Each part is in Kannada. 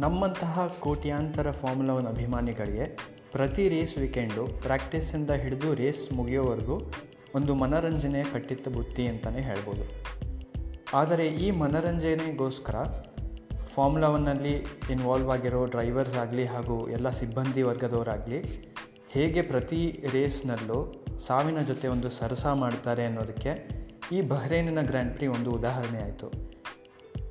ನಮ್ಮಂತಹ ಕೋಟ್ಯಾಂತರ ಫಾರ್ಮುಲಾ ಒನ್ ಅಭಿಮಾನಿಗಳಿಗೆ ಪ್ರತಿ ರೇಸ್ ವೀಕೆಂಡು ಪ್ರಾಕ್ಟೀಸಿಂದ ಹಿಡಿದು ರೇಸ್ ಮುಗಿಯೋವರೆಗೂ ಒಂದು ಮನರಂಜನೆ ಕಟ್ಟಿತ್ತ ಬುತ್ತಿ ಅಂತಲೇ ಹೇಳ್ಬೋದು. ಆದರೆ ಈ ಮನರಂಜನೆಗೋಸ್ಕರ ಫಾರ್ಮುಲಾ ಒನ್ನಲ್ಲಿ ಇನ್ವಾಲ್ವ್ ಆಗಿರೋ ಡ್ರೈವರ್ಸ್ ಆಗಲಿ ಹಾಗೂ ಎಲ್ಲ ಸಿಬ್ಬಂದಿ ವರ್ಗದವರಾಗಲಿ ಹೇಗೆ ಪ್ರತಿ ರೇಸ್ನಲ್ಲೂ ಸಾವಿನ ಜೊತೆ ಒಂದು ಸರಸ ಮಾಡ್ತಾರೆ ಅನ್ನೋದಕ್ಕೆ ಈ ಬಹ್ರೇನಿನ ಗ್ರ್ಯಾಂಡ್ ಪ್ರಿ ಒಂದು ಉದಾಹರಣೆ ಆಯಿತು.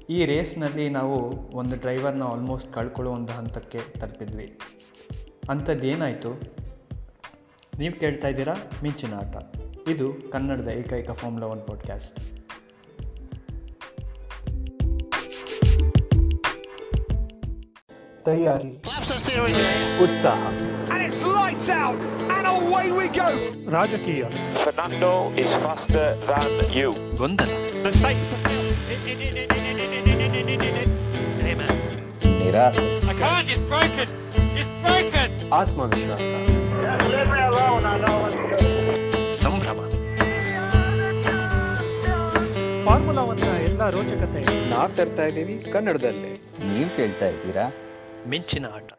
ಈ ರೇಸ್ನಲ್ಲಿ ನಾವು ಒಂದು ಡ್ರೈವರ್ನ ಆಲ್ಮೋಸ್ಟ್ ಕಳ್ಕೊಳ್ಳೋ ಒಂದು ಹಂತಕ್ಕೆ ತಲುಪಿದ್ವಿ. ಅಂಥದ್ದೇನಾಯಿತು? ನೀವು ಕೇಳ್ತಾ ಇದ್ದೀರಾ? ಮಿಂಚಿನ ಆಟ. ಇದು ಕನ್ನಡದ ಏಕೈಕ ಫಾರ್ಮುಲಾ ಒನ್ ಪಾಡ್ಕ್ಯಾಸ್ಟ್ ತಯಾರಿ. ಉತ್ಸಾಹ. ರಾಜಕೀಯ. It's ನಿರಾಸೆ ಆತ್ಮವಿಶ್ವಾಸ ಸಂಭ್ರಮ ಫಾರ್ಮುಲಾ ಎಲ್ಲ ರೋಚಕತೆ ನಾವ್ ತರ್ತಾ ಇದ್ದೀವಿ ಕನ್ನಡದಲ್ಲೇ. ನೀವ್ ಕೇಳ್ತಾ ಇದ್ದೀರಾ? ಮಿಂಚಿನ ಆಟ.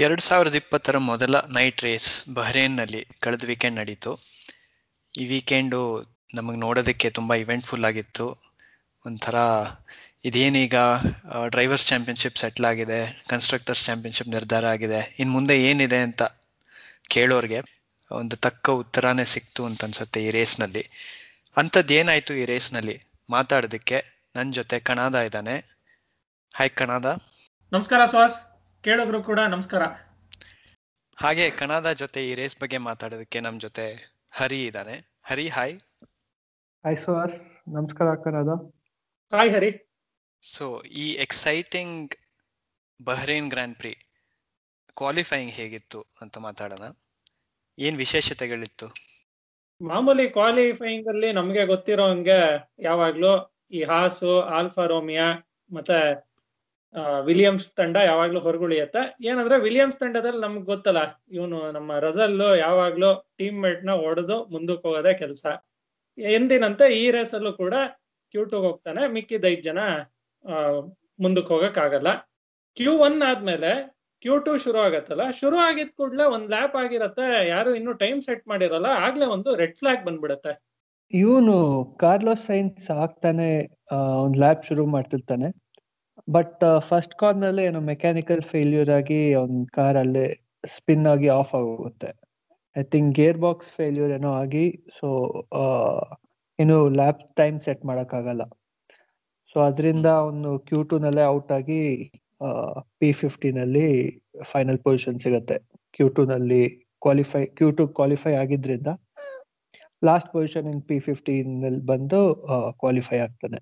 ಎರಡು ಸಾವಿರದ ಇಪ್ಪತ್ತರ ಮೊದಲ ನೈಟ್ ರೇಸ್ ಬಹ್ರೇನ್ನಲ್ಲಿ ಕಳೆದ ವೀಕೆಂಡ್ ನಡೀತು. ಈ ವೀಕೆಂಡು ನಮಗೆ ನೋಡೋದಕ್ಕೆ ತುಂಬ ಇವೆಂಟ್ಫುಲ್ ಆಗಿತ್ತು. ಒಂಥರ ಇದೇನೀಗ ಡ್ರೈವರ್ಸ್ ಚಾಂಪಿಯನ್ಶಿಪ್ ಸೆಟ್ಲ್ ಆಗಿದೆ ಕನ್ಸ್ಟ್ರಕ್ಟರ್ಸ್ ಚಾಂಪಿಯನ್ಶಿಪ್ ನಿರ್ಧಾರ ಆಗಿದೆ ಇನ್ನು ಮುಂದೆ ಏನಿದೆ ಅಂತ ಕೇಳೋರ್ಗೆ ಒಂದು ತಕ್ಕ ಉತ್ತರನೇ ಸಿಕ್ತು ಅಂತ ಅನ್ಸುತ್ತೆ ಈ ರೇಸ್ನಲ್ಲಿ ಅಂಥದ್ದು ಏನಾಯ್ತು ಈ ರೇಸ್ನಲ್ಲಿ ಮಾತಾಡೋದಕ್ಕೆ ನನ್ನ ಜೊತೆ ಕಣಾದ ಇದ್ದಾನೆ. ಹಾಯ್ ಕಣಾದ. ನಮಸ್ಕಾರ ಸುಹಾಸ್. ಕೇಳಿದ್ರು ಕೂಡ ನಮಸ್ಕಾರ. ಹಾಗೆ ಕಣಾದ ಜೊತೆ ಈ ರೇಸ್ ಬಗ್ಗೆ ಮಾತಾಡೋದಕ್ಕೆ ನಮ್ಮ ಜೊತೆ ಹರಿ ಇದ್ದಾನೆ. Hari hi hi Suhas. ನಮಸ್ಕಾರ ಕನ್ನಡ ಹಾಯ್ ಹರಿ ಸೊ ಈ exciting Bahrain Grand Prix qualifying ಹೇಗಿತ್ತು ಅಂತ ಮಾತಾಡೋಣ. ಏನ್ ವಿಶೇಷತೆಗಳಿತ್ತು? ಮಾಮೂಲಿ ಕ್ವಾಲಿಫೈಯಿಂಗ್ ಅಲ್ಲಿ ನಮ್ಗೆ ಗೊತ್ತಿರೋ ಹಂಗೆ ಯಾವಾಗ್ಲೂ ಈ ಹಾಸು ಆಲ್ಫಾ ರೋಮಿಯಾ ಮತ್ತೆ ವಿಲಿಯಮ್ಸ್ ತಂಡ ಯಾವಾಗ್ಲೂ ಹೊರಗುಳಿಯತ್ತೆ. ಏನಂದ್ರೆ ವಿಲಿಯಮ್ಸ್ ತಂಡದಲ್ಲಿ ನಮ್ಗೆ ಗೊತ್ತಲ್ಲ ಇವನು ನಮ್ಮ ರಜಲ್ಲು ಯಾವಾಗ್ಲೂ ಟೀಮ್ ಮೇಟ್ನ ಹೊಡೆದು ಮುಂದಕ್ಕೆ ಹೋಗೋದೇ ಕೆಲಸ. ಎಂದಿನಂತೆ ಈ ರೇಸಲ್ಲೂ ಕೂಡ ಕ್ಯೂ ಹೋಗ್ತಾನೆ, ಮಿಕ್ಕಿದ ಐದ್ ಜನ ಮುಂದಕ್ಕೆ ಹೋಗಕ್ ಆಗಲ್ಲ ಕ್ಯೂ ಒನ್ ಆದ್ಮೇಲೆ ಕ್ಯೂ ಟು ಶುರು ಆಗತ್ತಲ್ಲ, ಶುರು ಆಗಿದ ಕೂಡ್ಲೆ ಒಂದ್ ಲ್ಯಾಪ್ ಆಗಿರತ್ತೆ, ಯಾರು ಇನ್ನು ಟೈಮ್ ಸೆಟ್ ಮಾಡಿರಲ್ಲ, ಆಗ್ಲೇ ಒಂದು ರೆಡ್ ಫ್ಲಾಗ್ ಬಂದ್ಬಿಡತ್ತೆ. ಇವನು ಕಾರ್ಲೋಸ್ ಸೈನ್ಸ್ ಆಗ್ತಾನೆ ಒಂದು ಲ್ಯಾಬ್ ಶುರು ಮಾಡ್ತಿರ್ತಾನೆ. ಬಟ್ ಫಸ್ಟ್ ಕಾರ್ನಲ್ಲಿ ಏನೋ ಮೆಕ್ಯಾನಿಕಲ್ ಫೇಲ್ಯೂರ್ ಆಗಿ ಅವ್ನ ಕಾರ್ ಅಲ್ಲೇ ಸ್ಪಿನ್ ಆಗಿ ಆಫ್ ಆಗೋಗುತ್ತೆ. I think gear box failure ಏನೋ ಆಗಿ ಸೊ ಏನು ಲ್ಯಾಬ್ ಟೈಮ್ ಸೆಟ್ ಮಾಡೋಕ್ಕಾಗಲ್ಲ. ಸೊ ಅದರಿಂದ ಅವನು ಕ್ಯೂ ಟೂನಲ್ಲೇ ಔಟ್ ಆಗಿ ಪಿ ಫಿಫ್ಟಿನಲ್ಲಿ ಫೈನಲ್ ಪೊಸಿಷನ್ ಸಿಗುತ್ತೆ. ಕ್ಯೂ ಟೂನಲ್ಲಿ ಕ್ವಾಲಿಫೈ ಕ್ಯೂ ಟು ಕ್ವಾಲಿಫೈ ಆಗಿದ್ರಿಂದ ಲಾಸ್ಟ್ ಪೊಸಿಷನ್ ಇನ್ ಪಿ ಫಿಫ್ಟೀನ್ನಲ್ಲಿ ಬಂದು ಕ್ವಾಲಿಫೈ ಆಗ್ತಾನೆ.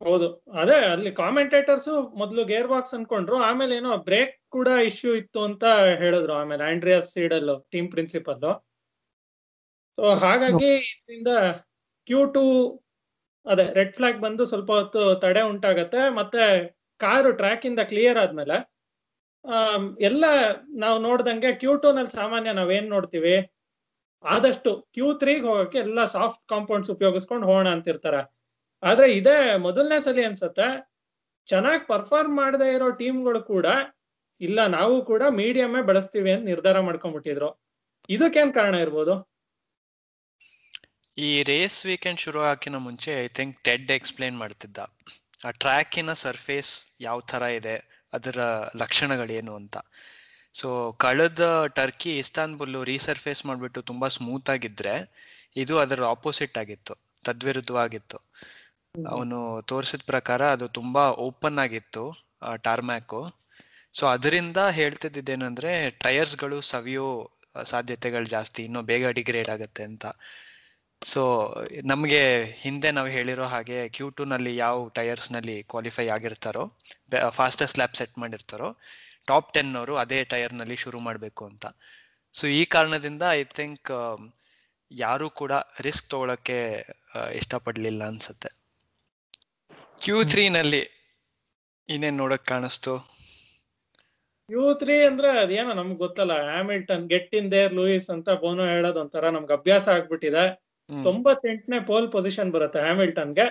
ಹೌದು. ಅದೇ ಅಲ್ಲಿ ಕಾಮೆಂಟೇಟರ್ಸ್ ಮೊದಲು ಗೇರ್ ಬಾಕ್ಸ್ ಅನ್ಕೊಂಡ್ರು, ಆಮೇಲೆ ಏನೋ ಬ್ರೇಕ್ ಕೂಡ ಇಶ್ಯೂ ಇತ್ತು ಅಂತ ಹೇಳಿದ್ರು. ಆಮೇಲೆ Andreas Seidl team principal so ಹಾಗಾಗಿ ಇದರಿಂದ ಕ್ಯೂ ಟು ಅದೇ ರೆಡ್ ಫ್ಲಾಗ್ ಬಂದು ಸ್ವಲ್ಪ ಹೊತ್ತು ತಡೆ ಉಂಟಾಗತ್ತೆ. ಮತ್ತೆ ಕಾರು ಟ್ರ್ಯಾಕ್ ಇಂದ ಕ್ಲಿಯರ್ ಆದ್ಮೇಲೆ ಎಲ್ಲ ನಾವು ನೋಡ್ದಂಗೆ ಕ್ಯೂ ಟೂ ನಲ್ಲಿ ಸಾಮಾನ್ಯ ನಾವೇನ್ ನೋಡ್ತೀವಿ? ಆದಷ್ಟು ಕ್ಯೂ ತ್ರೀಗೆ ಹೋಗಕ್ಕೆ ಎಲ್ಲ ಸಾಫ್ಟ್ ಕಾಂಪೌಂಡ್ಸ್ ಉಪಯೋಗಿಸ್ಕೊಂಡು ಹೋಗೋಣ ಅಂತಿರ್ತಾರೆ. ಆದ್ರೆ ಇದೇ ಮೊದಲನೇ ಸಲಿ ಅನ್ಸತ್ತೆ ಚೆನ್ನಾಗಿ ಪರ್ಫಾರ್ಮ್ ಮಾಡದೇ ಇರೋ ಟೀಮ್ಗಳು ಕೂಡ ಇಲ್ಲ ನಾವು ಕೂಡ ಮೀಡಿಯಮ್ಮೇ ಬಳಸ್ತೀವಿ ಅಂತ ನಿರ್ಧಾರ ಮಾಡ್ಕೊಂಡ್ಬಿಟ್ಟಿದ್ರು. ಇದಕ್ಕೇನ್ ಕಾರಣ ಇರ್ಬೋದು? ಈ ರೇಸ್ ವೀಕೆಂಡ್ ಶುರು ಹಾಕಿನ ಮುಂಚೆ ಐ ಥಿಂಕ್ ಟೆಡ್ ಎಕ್ಸ್ಪ್ಲೇನ್ ಮಾಡ್ತಿದ್ದ. ಆ ಟ್ರ್ಯಾಕಿನ ಸರ್ಫೇಸ್ ಯಾವ ಥರ ಇದೆ ಅದರ ಲಕ್ಷಣಗಳೇನು ಅಂತ. ಸೊ ಕಳೆದ ಟರ್ಕಿ ಇಸ್ತಾನ್ಬುಲ್ ರೀಸರ್ಫೇಸ್ ಮಾಡಿಬಿಟ್ಟು ತುಂಬ ಸ್ಮೂತ್ ಆಗಿದ್ರೆ ಇದು ಅದರ ಆಪೋಸಿಟ್ ಆಗಿತ್ತು ತದ್ವಿರುದ್ಧವಾಗಿತ್ತು. ಅವನು ತೋರಿಸಿದ ಪ್ರಕಾರ ಅದು ತುಂಬಾ ಓಪನ್ ಆಗಿತ್ತು ಟಾರ್ಮ್ಯಾಕು ಸೊ ಅದರಿಂದ ಹೇಳ್ತಿದ್ದೇನಂದ್ರೆ ಟೈರ್ಸ್ಗಳು ಸವಿಯೋ ಸಾಧ್ಯತೆಗಳು ಜಾಸ್ತಿ ಇನ್ನು ಬೇಗ ಡಿಗ್ರೇಡ್ ಆಗುತ್ತೆ ಅಂತ. ಸೊ ನಮಗೆ ಹಿಂದೆ ನಾವು ಹೇಳಿರೋ ಹಾಗೆ ಕ್ಯೂ ನಲ್ಲಿ ಯಾವ ಟೈರ್ಸ್ನಲ್ಲಿ ಕ್ವಾಲಿಫೈ ಆಗಿರ್ತಾರೋ ಫಾಸ್ಟೆಸ್ಟ್ ಲ್ಯಾಪ್ ಸೆಟ್ ಮಾಡಿರ್ತಾರೋ ಟಾಪ್ ಟೆನ್ ಅವರು ಅದೇ ಟೈರ್ನಲ್ಲಿ ಶುರು ಮಾಡಬೇಕು ಅಂತ. ಸೊ ಈ ಕಾರಣದಿಂದ ಐ ಥಿಂಕ್ ಯಾರು ಕೂಡ ರಿಸ್ಕ್ ತಗೊಳಕ್ಕೆ ಇಷ್ಟಪಡ್ಲಿಲ್ಲ ಅನ್ಸುತ್ತೆ. ಕ್ಯೂ ನಲ್ಲಿ ಇನ್ನೇನ್ ನೋಡಕ್ ಕಾಣಿಸ್ತು? ಯು ತ್ರೀ ಅಂದ್ರೆ ಅದೇನೋ ನಮ್ಗೆ ಗೊತ್ತಲ್ಲ Hamilton get in there Lewis ಅಂತ ಬೋನೋ ಹೇಳೋದು ಒಂಥರ ನಮ್ಗೆ ಅಭ್ಯಾಸ ಆಗ್ಬಿಟ್ಟಿದೆ. ತೊಂಬತ್ತೆಂಟನೇ ಪೋಲ್ ಪೊಸಿಷನ್ ಬರುತ್ತೆ ಹ್ಯಾಮಿಲ್ಟನ್ಗೆ.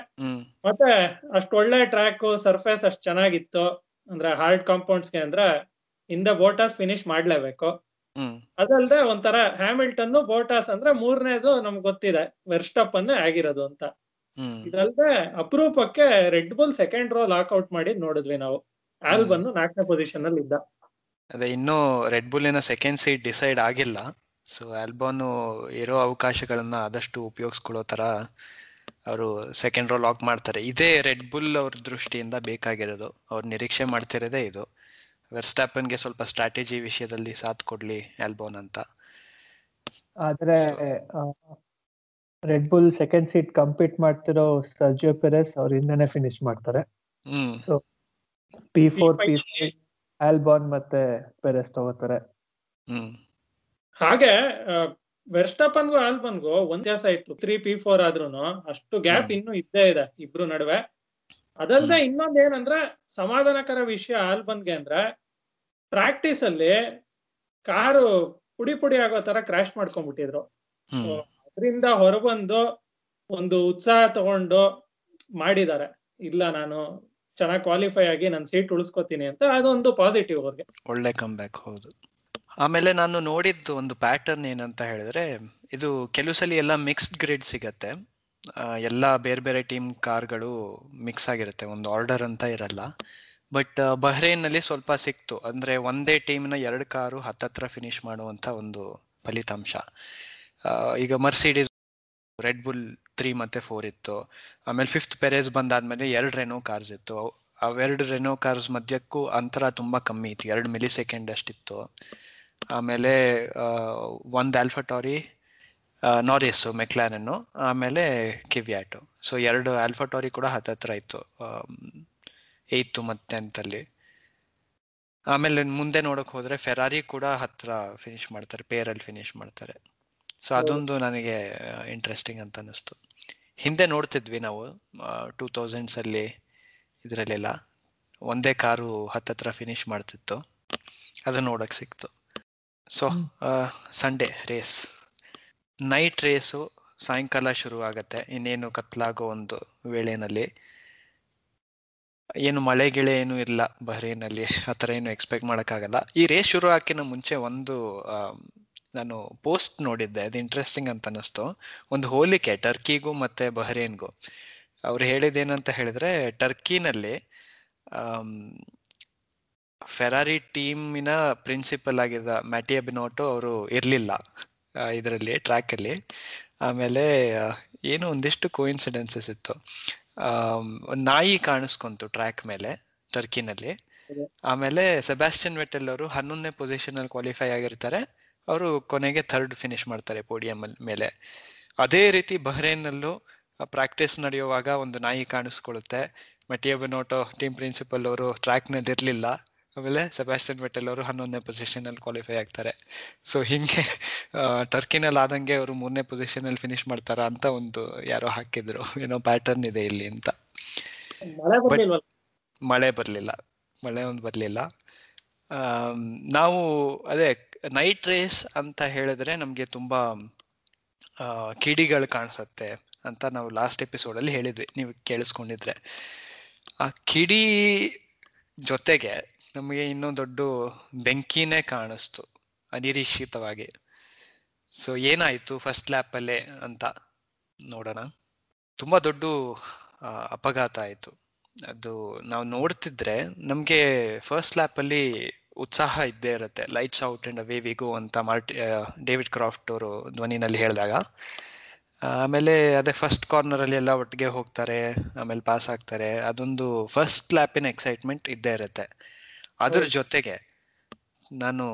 ಮತ್ತೆ ಅಷ್ಟು ಒಳ್ಳೆ ಟ್ರ್ಯಾಕ್ ಸರ್ಫೇಸ್ ಅಷ್ಟು ಚೆನ್ನಾಗಿತ್ತು. ಅಂದ್ರೆ ಹಾರ್ಡ್ ಕಾಂಪೌಂಡ್ಸ್ಗೆ ಅಂದ್ರೆ ಹಿಂದೆ ಬೋಟಾಸ್ ಫಿನಿಶ್ ಮಾಡ್ಲೇಬೇಕು. ಅದಲ್ದೆ ಒಂಥರ ಹ್ಯಾಮಿಲ್ಟನ್ ಬೋಟಾಸ್ ಅಂದ್ರೆ ಮೂರನೇದು ನಮ್ಗೆ ಗೊತ್ತಿದೆ ವೆರ್ಸ್ಟಪ್ ಅನ್ನೇ ಆಗಿರೋದು ಅಂತ. ಇದಲ್ದೆ ಅಪರೂಪಕ್ಕೆ Red Bull second row lockout ಮಾಡಿ ನೋಡಿದ್ವಿ ನಾವು. ಆಲ್ಬನ್ ನಾಲ್ಕನೇ ಪೊಸಿಷನ್ ಅಲ್ಲಿ ಇದ್ದ. ಅದೇ ಇನ್ನು ರೆಡ್ ಬುಲ್ಲಿನ ಸೆಕೆಂಡ್ ಸೀಟ್ ಡಿಸೈಡ್ ಆಗಿಲ್ಲ. ಸೊ ಆಲ್ಬೋನು ಇರೋ ಅವಕಾಶಗಳನ್ನ ಆದಷ್ಟು ಉಪಯೋಗಿಸ್ಕೊಳ್ಳೋ ತರ ಅವರು ಸೆಕೆಂಡ್ ರೋ ಲಾಕ್ ಮಾಡ್ತಾರೆ. ಇದೇ ರೆಡ್ ಬುಲ್ ಅವ್ರ ದೃಷ್ಟಿಯಿಂದ ಬೇಕಾಗಿರೋದು. ಅವ್ರು ನಿರೀಕ್ಷೆ ಮಾಡ್ತಿರೋದೇ ಇದು. ವೆರ್ಸ್ಟಾಪನ್ಗೆ ಸ್ವಲ್ಪ ಸ್ಟ್ರಾಟಜಿ ವಿಷಯದಲ್ಲಿ ಸಾಥ್ ಕೊಡ್ಲಿ ಆಲ್ಬೋನ್ ಅಂತ. ಆದ್ರೆ Red Bull second seat compete ಮಾಡ್ತಿರೋ ಸರ್ಜಿಯೋ ಪೆರೆಸ್ ಅವ್ರ ಹಿಂದೆನೆ ಫಿನಿಶ್ ಮಾಡ್ತಾರೆ. ಹ್ಮ್. P four P P5 five Albon ಮತ್ತೆ ಪೆರೆಸ್ ತಗೋತಾರೆ. ಹ್ಮ್. ಹಾಗೆ ವೆರ್ಸ್ಟಪನ್ಗೂ ಆಲ್ಬನ್ಗೂ ಒಂದ್ ವ್ಯತ್ಯಾಸ ಇತ್ತು. ತ್ರೀ ಪಿ ಫೋರ್ ಆದ್ರೂನು ಅಷ್ಟು ಗ್ಯಾಪ್ ಇನ್ನು ಇದ್ದೇ ಇದೆ ಇಬ್ರು ನಡುವೆ. ಅದಲ್ದೆ ಇನ್ನೊಂದ್ ಏನಂದ್ರೆ ಸಮಾಧಾನಕರ ವಿಷಯ ಆಲ್ಬನ್ಗೆ ಅಂದ್ರೆ ಪ್ರಾಕ್ಟೀಸ್ ಅಲ್ಲಿ ಕಾರು ಪುಡಿ ಪುಡಿ ಆಗೋ ತರ ಕ್ರಾಶ್ ಮಾಡ್ಕೊಂಡ್ಬಿಟ್ಟಿದ್ರು. ಅದರಿಂದ ಹೊರಬಂದು ಒಂದು ಉತ್ಸಾಹ ತಗೊಂಡು ಮಾಡಿದ್ದಾರೆ. ಇಲ್ಲ ನಾನು ಚೆನ್ನಾಗಿ ಕ್ವಾಲಿಫೈ ಆಗಿ ನನ್ನ ಸೀಟ್ ಉಳಿಸ್ಕೊತೀನಿ ಅಂತ ಅದೊಂದು ಪಾಸಿಟಿವ್ ಅವ್ರಿಗೆ. ಒಳ್ಳೆ ಕಮ್ಬ್ಯಾಕ್ ಹೌದು. ಆಮೇಲೆ ನಾನು ನೋಡಿದ್ದು ಒಂದು ಪ್ಯಾಟರ್ನ್ ಏನಂತ ಹೇಳಿದ್ರೆ, ಇದು ಕೆಲವು ಸಲ ಎಲ್ಲ ಮಿಕ್ಸ್ಡ್ ಗ್ರಿಡ್ ಸಿಗತ್ತೆ. ಎಲ್ಲ ಬೇರೆ ಬೇರೆ ಟೀಮ್ ಕಾರ್ಗಳು ಮಿಕ್ಸ್ ಆಗಿರುತ್ತೆ. ಒಂದು ಆರ್ಡರ್ ಅಂತ ಇರಲ್ಲ. ಬಟ್ ಬಹ್ರೇನ್ನಲ್ಲಿ ಸ್ವಲ್ಪ ಸಿಕ್ತು. ಅಂದ್ರೆ ಒಂದೇ ಟೀಮ್ನ ಎರಡು ಕಾರು ಹತ್ತತ್ರ ಫಿನಿಶ್ ಮಾಡುವಂತ ಒಂದು ಫಲಿತಾಂಶ. ಈಗ ಮರ್ಸಿಡೀಸ್ ರೆಡ್ ಬುಲ್ ತ್ರೀ ಮತ್ತೆ ಫೋರ್ ಇತ್ತು. ಆಮೇಲೆ ಫಿಫ್ತ್ ಪೆರೇಸ್ ಬಂದಾದ್ಮೇಲೆ ಎರಡು ರೆನೋ ಕಾರ್ಸ್ ಇತ್ತು. ಅವ್- ಅವೆರಡು ರೆನೋ ಕಾರ್ಸ್ ಮಧ್ಯಕ್ಕೂ ಅಂತರ ತುಂಬಾ ಕಮ್ಮಿ ಇತ್ತು. ಎರಡು ಮಿಲಿ ಸೆಕೆಂಡ್ ಅಷ್ಟಿತ್ತು. ಆಮೇಲೆ ಒಂದು ಆಲ್ಫಟೋರಿ ನಾರಿಸ್ಸು ಮೆಕ್ಲಾನನ್ನು ಆಮೇಲೆ ಕಿವ್ಯಾಟು ಸೊ ಎರಡು ಆಲ್ಫಟೋರಿ ಕೂಡ ಹತ್ತತ್ರ ಇತ್ತು ಏಯ್ತು ಮತ್ತು ಟೆಂತಲ್ಲಿ ಆಮೇಲೆ ಮುಂದೆ ನೋಡಕ್ಕೆ ಹೋದರೆ ಫೆರಾರಿ ಕೂಡ ಹತ್ರ ಫಿನಿಶ್ ಮಾಡ್ತಾರೆ ಪೇರಲ್ಲಿ ಫಿನಿಶ್ ಮಾಡ್ತಾರೆ. ಸೊ ಅದೊಂದು ನನಗೆ ಇಂಟ್ರೆಸ್ಟಿಂಗ್ ಅಂತ ಅನಿಸ್ತು ಹಿಂದೆ ನೋಡ್ತಿದ್ವಿ ನಾವು ಟೂ ತೌಸಂಡ್ಸಲ್ಲಿ ಇದರಲ್ಲೆಲ್ಲ. ಒಂದೇ ಕಾರು ಹತ್ತತ್ರ ಫಿನಿಶ್ ಮಾಡ್ತಿತ್ತು. ಅದು ನೋಡಕ್ ಸಿಕ್ತು. So Sunday race night race ಸಾಯಂಕಾಲ ಶುರು ಆಗತ್ತೆ ಇನ್ನೇನು ಕತ್ಲಾಗೋ ಒಂದು ವೇಳೆನಲ್ಲಿ. ಏನು ಮಳೆ ಗಿಳೆ ಏನು ಇಲ್ಲ ಬಹ್ರೇನಲ್ಲಿ. ಆ ಥರ ಏನು ಎಕ್ಸ್ಪೆಕ್ಟ್ ಮಾಡೋಕ್ಕಾಗಲ್ಲ. ಈ ರೇಸ್ ಶುರು ಹಾಕಿನ ಮುಂಚೆ ಒಂದು ನಾನು ಪೋಸ್ಟ್ ನೋಡಿದ್ದೆ. ಅದು ಇಂಟ್ರೆಸ್ಟಿಂಗ್ ಅಂತ ಅನ್ನಿಸ್ತು. ಒಂದು ಹೋಲಿಕೆ ಟರ್ಕಿಗೂ ಮತ್ತು ಬಹ್ರೇನ್ಗೂ. ಅವ್ರು ಹೇಳಿದ್ದೇನಂತ ಹೇಳಿದ್ರೆ ಟರ್ಕಿನಲ್ಲಿ ಫೆರಾರಿ ಟೀಮಿನ ಪ್ರಿನ್ಸಿಪಲ್ ಆಗಿದ್ದ ಮ್ಯಾಟಿಯ ಬಿನೋಟೋ ಅವರು ಇರಲಿಲ್ಲ ಇದರಲ್ಲಿ ಟ್ರ್ಯಾಕಲ್ಲಿ ಆಮೇಲೆ ಏನು ಒಂದಿಷ್ಟು ಕೋಇನ್ಸಿಡೆನ್ಸಸ್ ಇತ್ತು. ನಾಯಿ ಕಾಣಿಸ್ಕೊಂತು ಟ್ರ್ಯಾಕ್ ಮೇಲೆ ಟರ್ಕಿನಲ್ಲಿ ಆಮೇಲೆ ಸೆಬಾಸ್ಟಿಯನ್ ವೆಟೆಲ್ ಅವರು ಹನ್ನೊಂದನೇ ಪೊಸಿಷನ್ ಅಲ್ಲಿ ಕ್ವಾಲಿಫೈ ಆಗಿರ್ತಾರೆ. ಅವರು ಕೊನೆಗೆ ಥರ್ಡ್ ಫಿನಿಶ್ ಮಾಡ್ತಾರೆ ಪೋಡಿಯಂ ಮೇಲೆ. ಅದೇ ರೀತಿ ಬಹ್ರೇನ್ನಲ್ಲೂ ಪ್ರಾಕ್ಟೀಸ್ ನಡೆಯುವಾಗ ಒಂದು ನಾಯಿ ಕಾಣಿಸ್ಕೊಳ್ಳುತ್ತೆ. ಮಟಿಯ ಬೆನೋಟೋ ಟೀಮ್ ಪ್ರಿನ್ಸಿಪಲ್ ಅವರು ಟ್ರ್ಯಾಕ್ನಲ್ಲಿ ಇರ್ಲಿಲ್ಲ ಆಮೇಲೆ ಸೆಬಾಸ್ಟಿಯನ್ ವೆಟೆಲ್ ಅವರು ಹನ್ನೊಂದನೇ ಪೊಸಿಷನ್ ಅಲ್ಲಿ ಕ್ವಾಲಿಫೈ ಆಗ್ತಾರೆ. ಸೊ ಹಿಂಗೆ ಟರ್ಕಿನಲ್ಲಿ ಆದಂಗೆ ಅವರು ಮೂರನೇ ಪೊಸಿಷನ್ ಅಲ್ಲಿ ಫಿನಿಶ್ ಮಾಡ್ತಾರ ಅಂತ ಒಂದು ಯಾರೋ ಹಾಕಿದ್ರು. ಏನೋ ಪ್ಯಾಟರ್ನ್ ಇದೆ ಇಲ್ಲಿ ಅಂತ. ಮಳೆ ಬರ್ಲಿಲ್ಲ. ಮಳೆ ಒಂದು ಬರಲಿಲ್ಲ. ನಾವು ಅದೇ ನೈಟ್ ರೇಸ್ ಅಂತ ಹೇಳಿದ್ರೆ ನಮಗೆ ತುಂಬಾ ಕಿಡಿಗಳು ಕಾಣಿಸುತ್ತೆ ಅಂತ ನಾವು ಲಾಸ್ಟ್ ಎಪಿಸೋಡಲ್ಲಿ ಹೇಳಿದ್ವಿ. ನೀವು ಕೇಳಿಸ್ಕೊಂಡಿದ್ರೆ. ಆ ಕಿಡಿ ಜೊತೆಗೆ ನಮಗೆ ಇನ್ನೂ ದೊಡ್ಡ ಬೆಂಕಿನೇ ಕಾಣಿಸ್ತು, ಅನಿರೀಕ್ಷಿತವಾಗಿ. ಸೊ ಏನಾಯ್ತು ಫಸ್ಟ್ ಲ್ಯಾಪಲ್ಲೇ ಅಂತ ನೋಡೋಣ. ತುಂಬಾ ದೊಡ್ಡ ಅಪಘಾತ ಆಯಿತು. ಅದು ನಾವು ನೋಡ್ತಿದ್ರೆ ನಮಗೆ ಫಸ್ಟ್ ಲ್ಯಾಪಲ್ಲಿ ಉತ್ಸಾಹ ಇದ್ದೇ ಇರುತ್ತೆ. Lights out and away we go ಅಂತ ಮಾರ್ಟಿ ಡೇವಿಡ್ ಕ್ರಾಫ್ಟ್ ಅವರು ಧ್ವನಿನಲ್ಲಿ ಹೇಳಿದಾಗ. ಆಮೇಲೆ ಅದೇ ಫಸ್ಟ್ ಕಾರ್ನರಲ್ಲಿ ಎಲ್ಲ ಒಟ್ಟಿಗೆ ಹೋಗ್ತಾರೆ, ಆಮೇಲೆ ಪಾಸ್ ಆಗ್ತಾರೆ. ಅದೊಂದು ಫಸ್ಟ್ ಲ್ಯಾಪಿನ ಎಕ್ಸೈಟ್ಮೆಂಟ್ ಇದ್ದೇ ಇರುತ್ತೆ. ಅದ್ರ ಜೊತೆಗೆ ನಾನು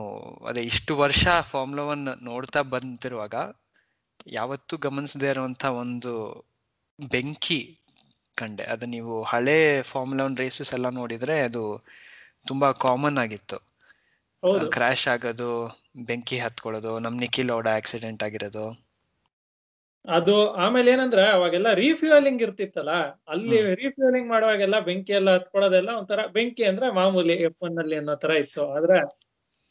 ಅದೇ ಇಷ್ಟು ವರ್ಷ ಫಾರ್ಮುಲಾ ಒನ್ ನೋಡ್ತಾ ಬಂತಿರುವಾಗ ಯಾವತ್ತೂ ಗಮನಿಸದೇ ಇರುವಂತ ಒಂದು ಬೆಂಕಿ ಕಂಡೆ. ಅದು ನೀವು ಹಳೆ ಫಾರ್ಮುಲಾ ಒನ್ ರೇಸಸ್ ಎಲ್ಲ ನೋಡಿದ್ರೆ ಅದು ತುಂಬಾ ಕಾಮನ್ ಆಗಿತ್ತು. ಕ್ರ್ಯಾಶ್ ಕ್ರಾಶ್ ಆಗೋದು ಬೆಂಕಿ ಹತ್ಕೊಳ್ಳೋದು ನಮ್ ನಿಖಿಲ್ ಓಡ ಆಕ್ಸಿಡೆಂಟ್ ಆಗಿರೋದು. ಅದು ಆಮೇಲೆ ಏನಂದ್ರೆ ಅವಾಗೆಲ್ಲ ರೀಫ್ಯೂಯಲಿಂಗ್ ಇರ್ತಿತ್ತಲ್ಲ ಅಲ್ಲಿ ರೀಫ್ಯೂಯಲಿಂಗ್ ಮಾಡುವಾಗೆಲ್ಲ ಬೆಂಕಿ ಎಲ್ಲ ಹತ್ಕೊಳ್ಳೋದೆಲ್ಲ ಒಂಥರ ಬೆಂಕಿ ಅಂದ್ರೆ ಮಾಮೂಲಿ ಎಫ್ ಒನ್ ಅಲ್ಲಿ ಅನ್ನೋ ತರ ಇತ್ತು. ಆದ್ರೆ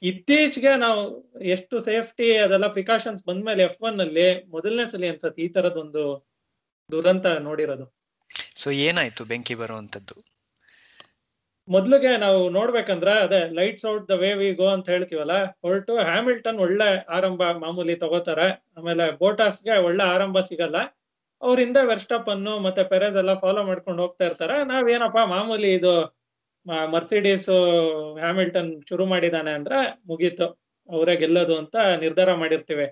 ಇತ್ತೀಚೆಗೆ ನಾವು ಎಷ್ಟು ಸೇಫ್ಟಿ ಅದೆಲ್ಲ ಪ್ರಿಕಾಷನ್ಸ್ ಬಂದ್ಮೇಲೆ ಎಫ್ ಒನ್ ಅಲ್ಲಿ ಮೊದಲನೇ ಸಲ ಅನ್ಸತ್ತೆ ಈ ತರದೊಂದು ದುರಂತ ನೋಡಿರೋದು. ಸೊ ಏನಾಯ್ತು ಬೆಂಕಿ ಬರುವಂತದ್ದು ಮೊದ್ಲಿಗೆ ನಾವು ನೋಡ್ಬೇಕಂದ್ರೆ ಅದೇ lights out the way we go ಅಂತ ಹೇಳ್ತೀವಲ್ಲ, ಹೊರಟು ಹ್ಯಾಮಿಲ್ಟನ್ ಒಳ್ಳೆ ಆರಂಭ ಮಾಮೂಲಿ ತಗೋತಾರೆ. ಆಮೇಲೆ ಬೋಟಾಸ್ಗೆ ಒಳ್ಳೆ ಆರಂಭ ಸಿಗಲ್ಲ. ಅವ್ರಿಂದ ವೆರ್ಸ್ಟಪ್ ಅನ್ನು ಮತ್ತೆ ಪೆರೇಸ್ ಎಲ್ಲ ಫಾಲೋ ಮಾಡ್ಕೊಂಡು ಹೋಗ್ತಾ ಇರ್ತಾರೆ. ನಾವೇನಪ್ಪ ಮಾಮೂಲಿ ಇದು ಮರ್ಸಿಡೀಸ್ ಹ್ಯಾಮಿಲ್ಟನ್ ಶುರು ಮಾಡಿದಾನೆ ಅಂದ್ರೆ ಮುಗೀತು. ಅವರೇ ಗೆಲ್ಲೋದು ಅಂತ ನಿರ್ಧಾರ ಮಾಡಿರ್ತೀವಿ.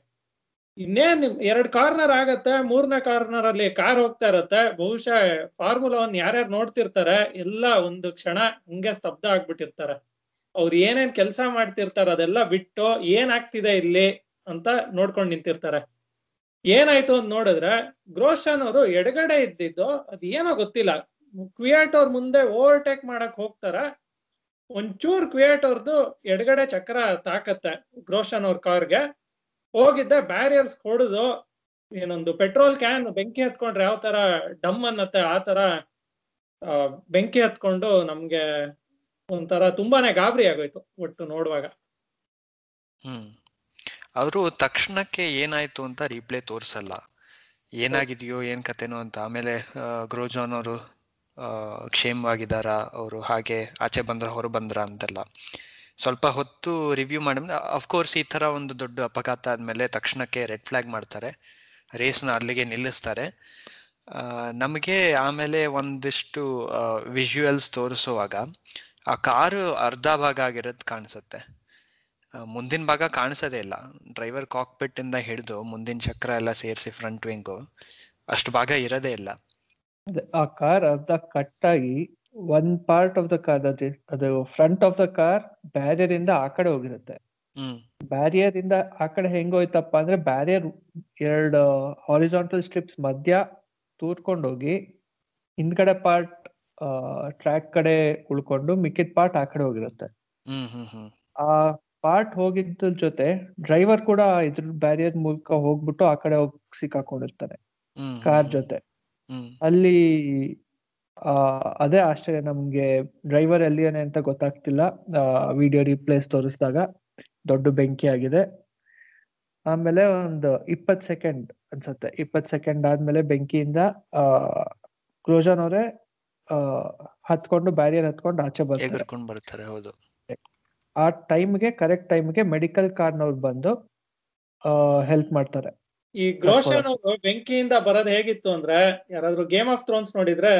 ಇನ್ನೇನ್ ಎರಡ್ ಕಾರ್ನರ್ ಆಗತ್ತೆ, ಮೂರನೇ ಕಾರ್ನರ್ ಅಲ್ಲಿ ಕಾರ್ ಹೋಗ್ತಾ ಇರತ್ತೆ, ಬಹುಶಃ ಫಾರ್ಮುಲಾ ಒನ್ ಯಾರ್ಯಾರು ನೋಡ್ತಿರ್ತಾರೆ, ಎಲ್ಲ ಒಂದು ಕ್ಷಣ ಹಂಗೆ ಸ್ತಬ್ಧ ಆಗ್ಬಿಟ್ಟಿರ್ತಾರೆ. ಅವ್ರು ಏನೇನ್ ಕೆಲಸ ಮಾಡ್ತಿರ್ತಾರೆ, ಅದೆಲ್ಲ ಬಿಟ್ಟು ಏನ್ ಆಗ್ತಿದೆ ಇಲ್ಲಿ ಅಂತ ನೋಡ್ಕೊಂಡ್ ನಿಂತಿರ್ತಾರೆ. ಏನಾಯ್ತು ಅಂತ ನೋಡಿದ್ರೆ ಗ್ರೋಶನ್ ಅವರು ಎಡಗಡೆ ಇದ್ದಿದ್ದು, ಅದ್ ಏನೋ ಗೊತ್ತಿಲ್ಲ. ಕ್ವಿಯಾಟ್ ಅವ್ರ ಮುಂದೆ ಓವರ್ಟೇಕ್ ಮಾಡಕ್ ಹೋಗ್ತಾರ. ಒಂಚೂರ್ ಕ್ವಿಯಾಟ್ ಅವ್ರದ್ದು ಎಡಗಡೆ ಚಕ್ರ ತಾಕತ್ತೆ ಗ್ರೋಶನ್ ಅವ್ರ ಕಾರ್ಗೆ. ಹೋಗಿದ್ದೆ ಬ್ಯಾರಿಯರ್ಸ್ ಕೊಡುದು ಏನೊಂದು ಪೆಟ್ರೋಲ್ ಕ್ಯಾನ್ ಬೆಂಕಿ ಹತ್ಕೊಂಡ್ರೆ ಯಾವ ತರ ಡಮ್ ಅನ್ನತ್ತೆ ಆ ತರ ಬೆಂಕಿ ಹತ್ಕೊಂಡು ನಮ್ಗೆ ಒಂಥರ ತುಂಬಾನೇ ಗಾಬರಿ ಆಗೋಯ್ತು ಒಟ್ಟು ನೋಡುವಾಗ. ಹ್ಮ್. ಅವರು ತಕ್ಷಣಕ್ಕೆ ಏನಾಯ್ತು ಅಂತ ರೀಪ್ಲೇ ತೋರಿಸಲ್ಲ. ಏನಾಗಿದೆಯೋ, ಏನ್ ಕತೆನೋ ಅಂತ. ಆಮೇಲೆ ಗ್ರೋಜಾನ್ ಅವರು ಕ್ಷೇಮವಾಗಿದ್ದಾರಾ? ಅವರು ಹಾಗೆ ಆಚೆ ಬಂದ್ರ, ಹೊರ ಬಂದ್ರ ಅಂತೆಲ್ಲ. ಸ್ವಲ್ಪ ಹೊತ್ತು ರಿವ್ಯೂ ಮಾಡಿ ಅಫ್ಕೋರ್ಸ್ ಈ ತರ ಒಂದು ದೊಡ್ಡ ಅಪಘಾತ ಆದ್ಮೇಲೆ ತಕ್ಷಣಕ್ಕೆ ರೆಡ್ ಫ್ಲಾಗ್ ಮಾಡ್ತಾರೆ. ರೇಸ್ನ ಅಲ್ಲಿಗೆ ನಿಲ್ಲಿಸ್ತಾರೆ. ನಮಗೆ ಆಮೇಲೆ ಒಂದಿಷ್ಟು ವಿಜುವಲ್ಸ್ ತೋರಿಸುವಾಗ ಆ ಕಾರು ಅರ್ಧ ಭಾಗ ಆಗಿರೋದು ಕಾಣಿಸುತ್ತೆ. ಮುಂದಿನ ಭಾಗ ಕಾಣಿಸೋದೇ ಇಲ್ಲ. ಡ್ರೈವರ್ ಕಾಕ್ಪಿಟ್ ಇಂದ ಹಿಡಿದು ಮುಂದಿನ ಚಕ್ರ ಎಲ್ಲ ಸೇರಿಸಿ ಫ್ರಂಟ್ ವಿಂಗು ಅಷ್ಟು ಭಾಗ ಇರೋದೇ ಇಲ್ಲ. ಆ ಕಾರ್ ಅರ್ಧ ಕಟ್ ಒಂದ್ ಪಾರ್ಟ್ ಆಫ್ ದ ಕಾರ್ ಅದು front of the car barrier ಇಂದ ಆ ಕಡೆ ಹೋಗಿರುತ್ತೆ. ಬ್ಯಾರಿಯರ್ ಇಂದ ಆ ಕಡೆ ಹೆಂಗೋಯ್ತಪ್ಪ ಅಂದ್ರೆ ಬ್ಯಾರಿಯರ್ ಎರಡು ಹಾರಿಜಾಂಟಲ್ ಸ್ಟ್ರಿಪ್ಸ್ ಮಧ್ಯ ತೂರ್ಕೊಂಡು ಹೋಗಿ ಹಿಂದ್ಗಡೆ ಪಾರ್ಟ್ ಟ್ರ್ಯಾಕ್ ಕಡೆ ಉಳ್ಕೊಂಡು ಮಿಕ್ಕಿದ ಪಾರ್ಟ್ ಆ ಕಡೆ ಹೋಗಿರುತ್ತೆ. ಆ ಪಾರ್ಟ್ ಹೋಗಿದ್ದ ಜೊತೆ ಡ್ರೈವರ್ ಕೂಡ ಇದ್ರ ಬ್ಯಾರಿಯರ್ ಮೂಲಕ ಹೋಗ್ಬಿಟ್ಟು ಆ ಕಡೆ ಹೋಗಿ ಸಿಕ್ಕಾಕೊಂಡಿರ್ತಾನೆ. ಕಾರ್ ಜೊತೆ. ಅಲ್ಲಿ ಅದೇ ಆಶ್ಚರ್ಯ ನಮ್ಗೆ ಡ್ರೈವರ್ ಎಲ್ಲಿಯಾನೆ ಅಂತ ಗೊತ್ತಾಗ್ತಿಲ್ಲ. ವಿಡಿಯೋ ರೀಪ್ಲೇಸ್ ತೋರಿಸಿದಾಗ ದೊಡ್ಡ ಬೆಂಕಿ ಆಗಿದೆ. ಆಮೇಲೆ ಒಂದು ಇಪ್ಪತ್ ಸೆಕೆಂಡ್ ಅನ್ಸತ್ತೆ. ಇಪ್ಪತ್ ಸೆಕೆಂಡ್ ಆದ್ಮೇಲೆ ಬೆಂಕಿಯಿಂದ ಆ ಕ್ರೋಜನ್ ಅವರೇ ಆ ಹತ್ಕೊಂಡು ಬ್ಯಾರಿಯರ್ ಹತ್ಕೊಂಡು ಆಚೆ ಬರ್ತಾರೆ. ಬರ್ತಾರೆ ಹೌದು. ಆ ಟೈಮ್ಗೆ ಕರೆಕ್ಟ್ ಟೈಮ್ಗೆ ಮೆಡಿಕಲ್ ಕಾರ್ನವ್ರು ಬಂದು ಹೆಲ್ಪ್ ಮಾಡ್ತಾರೆ. ಈ ಗ್ರೋಷನ್ ಅವರು ಬೆಂಕಿಯಿಂದ ಬರೋದು ಹೇಗಿತ್ತು ಅಂದ್ರೆ ಯಾರಾದ್ರೂ ಗೇಮ್ ಆಫ್ ಥ್ರೋನ್ಸ್ ನೋಡಿದ್ರೆ